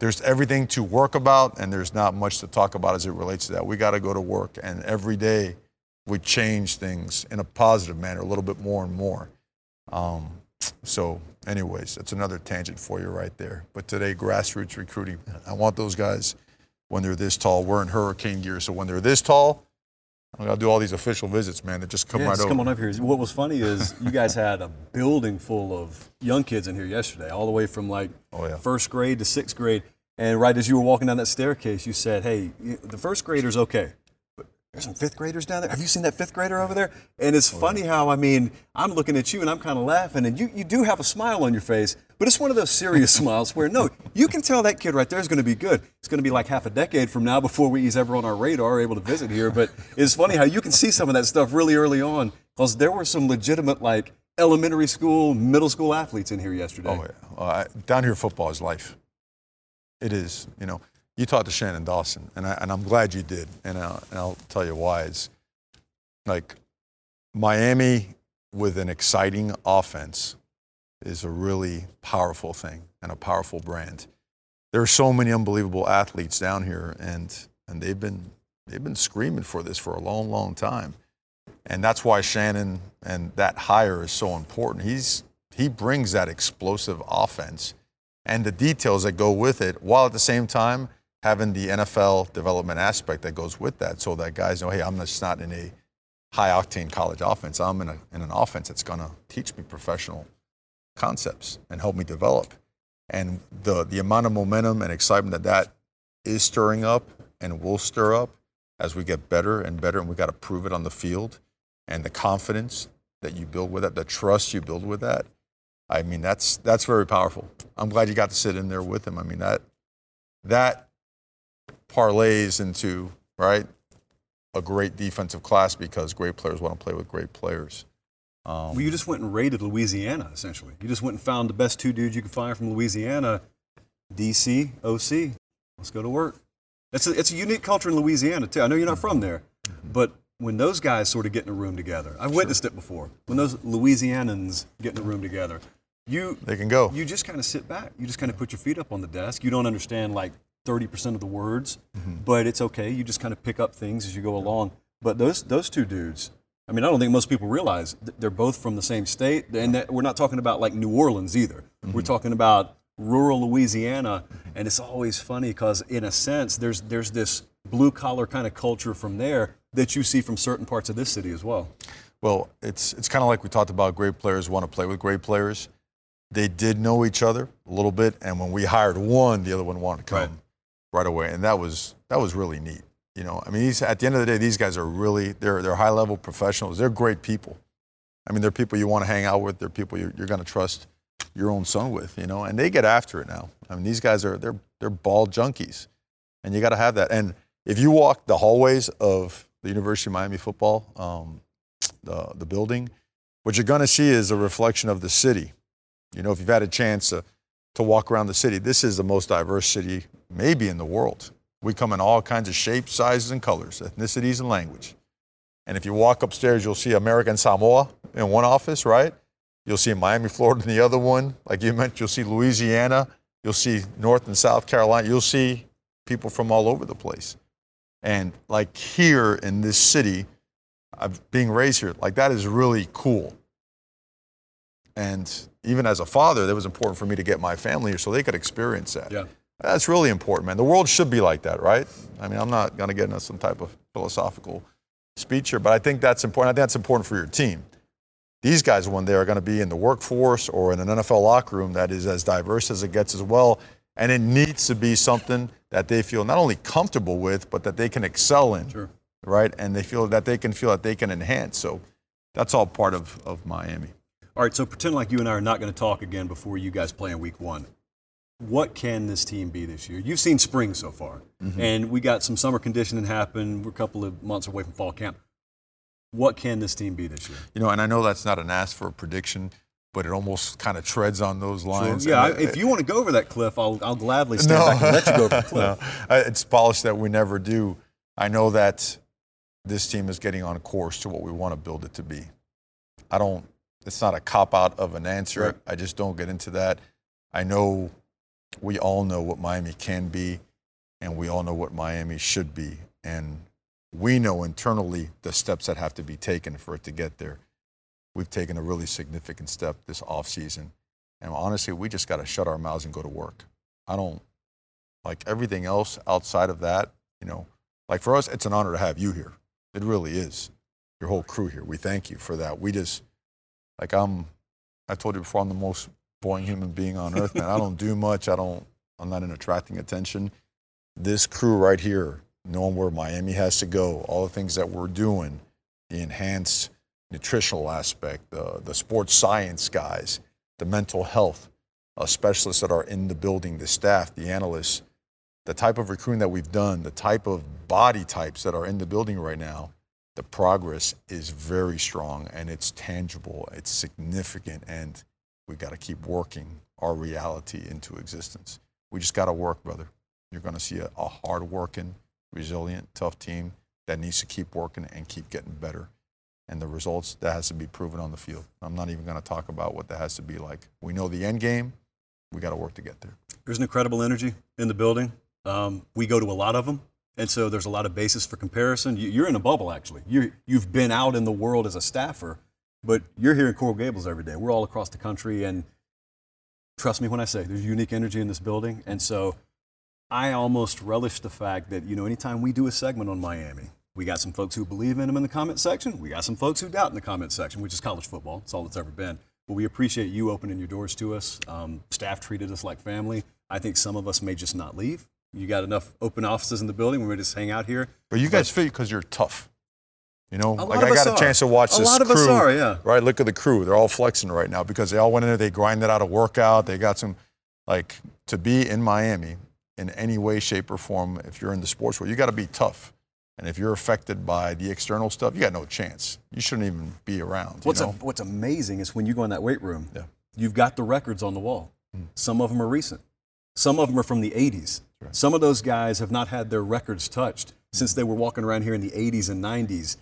there's everything to work about, and there's not much to talk about as it relates to that. We got to go to work, and every day we change things in a positive manner a little bit more and more. Um, so, anyways, that's another tangent for you right there. But today, grassroots recruiting. I want those guys when they're this tall. We're in hurricane gear, so when they're this tall, I gotta do all these official visits, man. They just come yeah, right just over. come on up here. What was funny is you guys had a building full of young kids in here yesterday, all the way from like Oh, yeah. first grade to sixth grade. And right as you were walking down that staircase, you said, "Hey, the first graders okay, there's some fifth graders down there. Have you seen that fifth grader over there?" And Oh, it's funny how I mean, I'm looking at you and I'm kind of laughing, and you you do have a smile on your face, but it's one of those serious smiles where no, you can tell that kid right there is going to be good. It's going to be like half a decade from now before we, he's ever on our radar able to visit here. But it's funny how you can see some of that stuff really early on because there were some legitimate like elementary school, middle school athletes in here yesterday. Oh yeah, uh, down here football is life. It is. You know, you talked to Shannon Dawson, and I, and I'm glad you did, and I'll, and I'll tell you why. It's like Miami with an exciting offense is a really powerful thing and a powerful brand. There are so many unbelievable athletes down here, and and they've been they've been screaming for this for a long, long time, and that's why Shannon and that hire is so important. He's he brings that explosive offense and the details that go with it, while at the same time having the NFL development aspect that goes with that, so that guys know, hey, I'm just not in a high octane college offense. I'm in, a, in an offense that's going to teach me professional concepts and help me develop. And the, the amount of momentum and excitement that that is stirring up and will stir up as we get better and better, and we got to prove it on the field, and the confidence that you build with that, the trust you build with that. I mean, that's that's very powerful. I'm glad you got to sit in there with him. I mean, that that parlays into right a great defensive class because great players want to play with great players. Um, Well, you just went and raided Louisiana, essentially. You just went and found the best two dudes you could find from Louisiana, DC, OC. Let's go to work. It's a, it's a unique culture in Louisiana, too. I know you're not from there, but when those guys sort of get in a room together, I've witnessed it before. When those Louisianans get in a room together, you they can go. you just kind of sit back. You just kind of put your feet up on the desk. You don't understand like 30% of the words, mm-hmm. but it's okay. You just kind of pick up things as you go along. But those those two dudes, I mean, I don't think most people realize th- they're both from the same state, and that we're not talking about like New Orleans either. We're mm-hmm. talking about rural Louisiana, and it's always funny because in a sense, there's there's this blue collar kind of culture from there that you see from certain parts of this city as well. Well, it's it's kind of like we talked about. Great players want to play with great players. They did know each other a little bit, and when we hired one, the other one wanted to come Right. Right, away, and that was that was really neat. You know, I mean, these, at the end of the day, these guys are really they're they're high level professionals. They're great people. I mean, they're people you want to hang out with. They're people you're, you're going to trust your own son with. You know, and they get after it now. I mean, these guys are they're they're ball junkies, and you got to have that. And if you walk the hallways of the University of Miami football, um, the the building, what you're going to see is a reflection of the city. You know, if you've had a chance to, to walk around the city, this is the most diverse city maybe in the world. We come in all kinds of shapes, sizes, and colors, ethnicities, and language. And if you walk upstairs, you'll see American Samoa in one office, right? You'll see Miami, Florida in the other one. Like you mentioned, you'll see Louisiana. You'll see North and South Carolina. You'll see people from all over the place. And like here in this city, being raised here, like that is really cool. And even as a father, that was important for me to get my family here so they could experience that. Yeah. That's really important, man. The world should be like that, right? I mean, I'm not going to get into some type of philosophical speech here, but I think that's important. I think that's important for your team. These guys, one day, are going to be in the workforce or in an NFL locker room that is as diverse as it gets as well. And it needs to be something that they feel not only comfortable with, but that they can excel in, Sure. right? And they feel that they can feel that they can enhance. So that's all part of, of Miami. All right, so pretend like you and I are not going to talk again before you guys play in week one. What can this team be this year? You've seen spring so far, mm-hmm. and we got some summer conditioning happen. We're a couple of months away from fall camp. what can this team be this year? You know, and I know that's not an ask for a prediction, but it almost kind of treads on those lines. Sure. Yeah, I, if you want to go over that cliff, I'll, I'll gladly stand no, back and let you go over the cliff. no, it's polished that we never do. I know that this team is getting on course to what we want to build it to be. I don't, it's not a cop out of an answer. Right. I just don't get into that. I know we all know what Miami can be, and we all know what Miami should be. And we know internally the steps that have to be taken for it to get there. We've taken a really significant step this offseason. And honestly, we just got to shut our mouths and go to work. I don't like everything else outside of that, you know, like for us, it's an honor to have you here. It really is. Your whole crew here. We thank you for that. We just, like, I'm, I told you before, I'm the most boring human being on earth, man. I don't do much. I don't, I'm not in attracting attention. This crew right here, knowing where Miami has to go, all the things that we're doing, the enhanced nutritional aspect, the, the sports science guys, the mental health uh, specialists that are in the building, the staff, the analysts, the type of recruiting that we've done, the type of body types that are in the building right now, the progress is very strong and it's tangible, it's significant, and we got to keep working our reality into existence. We just got to work, brother. You're going to see a, a hard working, resilient, tough team that needs to keep working and keep getting better. And the results, that has to be proven on the field. I'm not even going to talk about what that has to be like. We know the end game. We got to work to get there. There's an incredible energy in the building. Um, we go to a lot of them. And so there's a lot of basis for comparison. You, are in a bubble, actually. you you've been out in the world as a staffer but you're here in Coral Gables every day. We're all across the country, and trust me when I say there's unique energy in this building. And so I almost relish the fact that, you know, anytime we do a segment on Miami, we got some folks who believe in them in the comment section. We got some folks who doubt in the comment section, which is college football. It's all it's ever been. But we appreciate you opening your doors to us. Um, staff treated us like family. I think some of us may just not leave. You got enough open offices in the building. Where we just hang out here. But you guys but, fit because you're tough. You know, like I got a chance to watch a this lot of crew. Us are, yeah. Right, look at the crew. They're all flexing right now because they all went in there. They grinded out a workout. They got some, like, to be in Miami in any way, shape, or form. If you're in the sports world, you got to be tough. And if you're affected by the external stuff, you got no chance. You shouldn't even be around. What's, a, what's amazing is when you go in that weight room, yeah. you've got the records on the wall. Mm. Some of them are recent. Some of them are from the 80s. Right. Some of those guys have not had their records touched since they were walking around here in the 80s and 90s.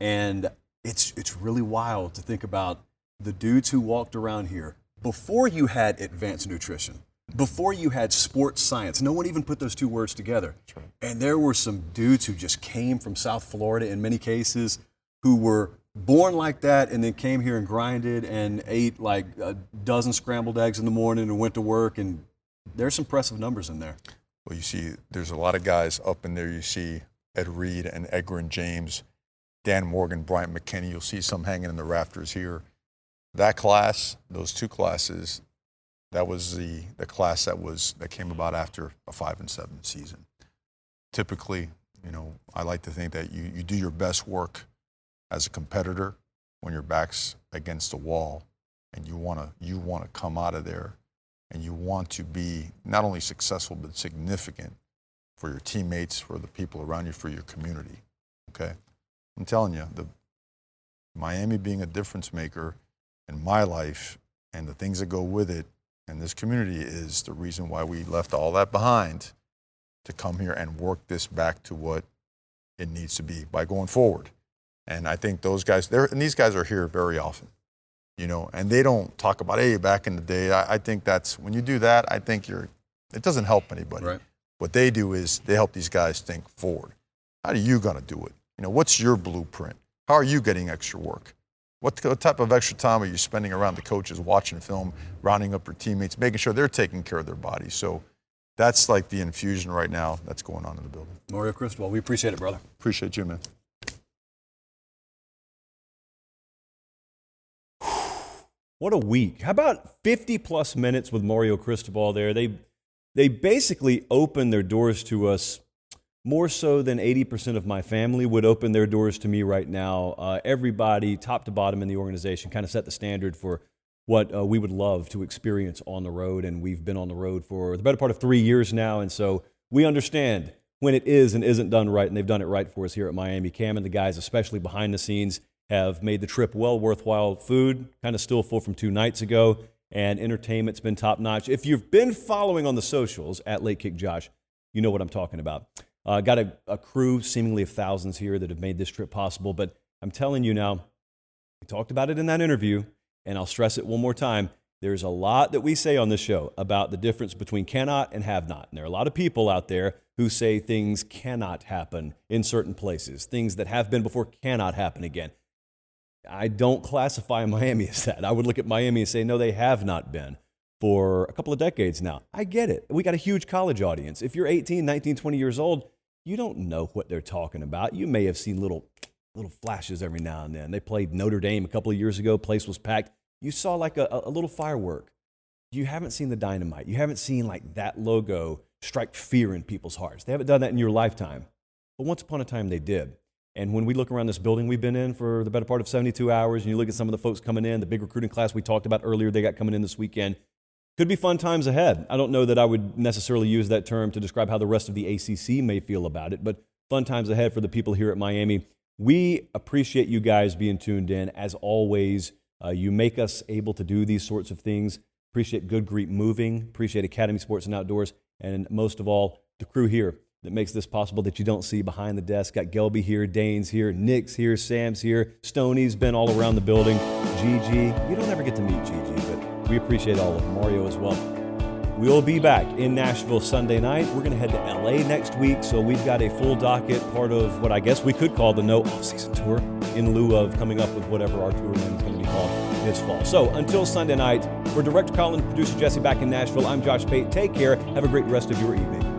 And it's, it's really wild to think about the dudes who walked around here before you had advanced nutrition, before you had sports science. No one even put those two words together. Right. And there were some dudes who just came from South Florida in many cases who were born like that and then came here and grinded and ate like a dozen scrambled eggs in the morning and went to work. And there's some impressive numbers in there. Well, you see, there's a lot of guys up in there. You see Ed Reed and Edgerrin James Dan Morgan, Bryant McKinnie. You'll see some hanging in the rafters here. That class, those two classes, that was the, the class that was that came about after a five and seven season. Typically, you know, I like to think that you, you do your best work as a competitor when your back's against the wall and you want to you want to come out of there and you want to be not only successful but significant for your teammates, for the people around you, for your community. Okay? I'm telling you, the Miami being a difference maker in my life and the things that go with it and this community is the reason why we left all that behind to come here and work this back to what it needs to be by going forward. And I think those guys, and these guys are here very often, you know, and they don't talk about, hey, back in the day. I, I think that's when you do that, I think you're, it doesn't help anybody. Right. What they do is they help these guys think forward. How are you going to do it? You know, what's your blueprint? How are you getting extra work? What, what type of extra time are you spending around the coaches, watching film, rounding up your teammates, making sure they're taking care of their bodies? So that's like the infusion right now that's going on in the building. Mario Cristobal, we appreciate it, brother. Appreciate you, man. What a week. How about 50 plus minutes with Mario Cristobal there? They, they basically opened their doors to us more so than 80% of my family would open their doors to me right now. Uh, everybody, top to bottom in the organization, kind of set the standard for what uh, we would love to experience on the road. And we've been on the road for the better part of three years now. And so we understand when it is and isn't done right, and they've done it right for us here at Miami. Cam and the guys, especially behind the scenes, have made the trip well worthwhile. Food kind of still full from two nights ago, and entertainment's been top notch. If you've been following on the socials at Late Kick Josh, you know what I'm talking about. Uh, got a, a crew seemingly of thousands here that have made this trip possible, but I'm telling you now, we talked about it in that interview, and I'll stress it one more time. There's a lot that we say on this show about the difference between cannot and have not. And there are a lot of people out there who say things cannot happen in certain places, things that have been before cannot happen again. I don't classify Miami as that. I would look at Miami and say, no, they have not been for a couple of decades now. I get it. We got a huge college audience. If you're 18, 19, 20 years old, you don't know what they're talking about. You may have seen little little flashes every now and then. They played Notre Dame a couple of years ago. Place was packed. You saw like a, a little firework. You haven't seen the dynamite. You haven't seen like that logo strike fear in people's hearts. They haven't done that in your lifetime. But once upon a time, they did. And when we look around this building we've been in for the better part of 72 hours, and you look at some of the folks coming in, the big recruiting class we talked about earlier, they got coming in this weekend, could be fun times ahead. I don't know that I would necessarily use that term to describe how the rest of the ACC may feel about it, but fun times ahead for the people here at Miami. We appreciate you guys being tuned in. As always, uh, you make us able to do these sorts of things. Appreciate Good Greek Moving, appreciate Academy Sports and Outdoors, and most of all, the crew here that makes this possible that you don't see behind the desk. Got Gelby here, Dane's here, Nick's here, Sam's here, Stoney's been all around the building, Gigi. You don't ever get to meet Gigi, but we appreciate all of. Mario as well. We'll be back in Nashville Sunday night. We're going to head to LA next week, so we've got a full docket, part of what I guess we could call the no off-season tour, in lieu of coming up with whatever our tour name is going to be called this fall. So until Sunday night, for Director Colin, producer Jesse back in Nashville, I'm Josh Pate. Take care. Have a great rest of your evening.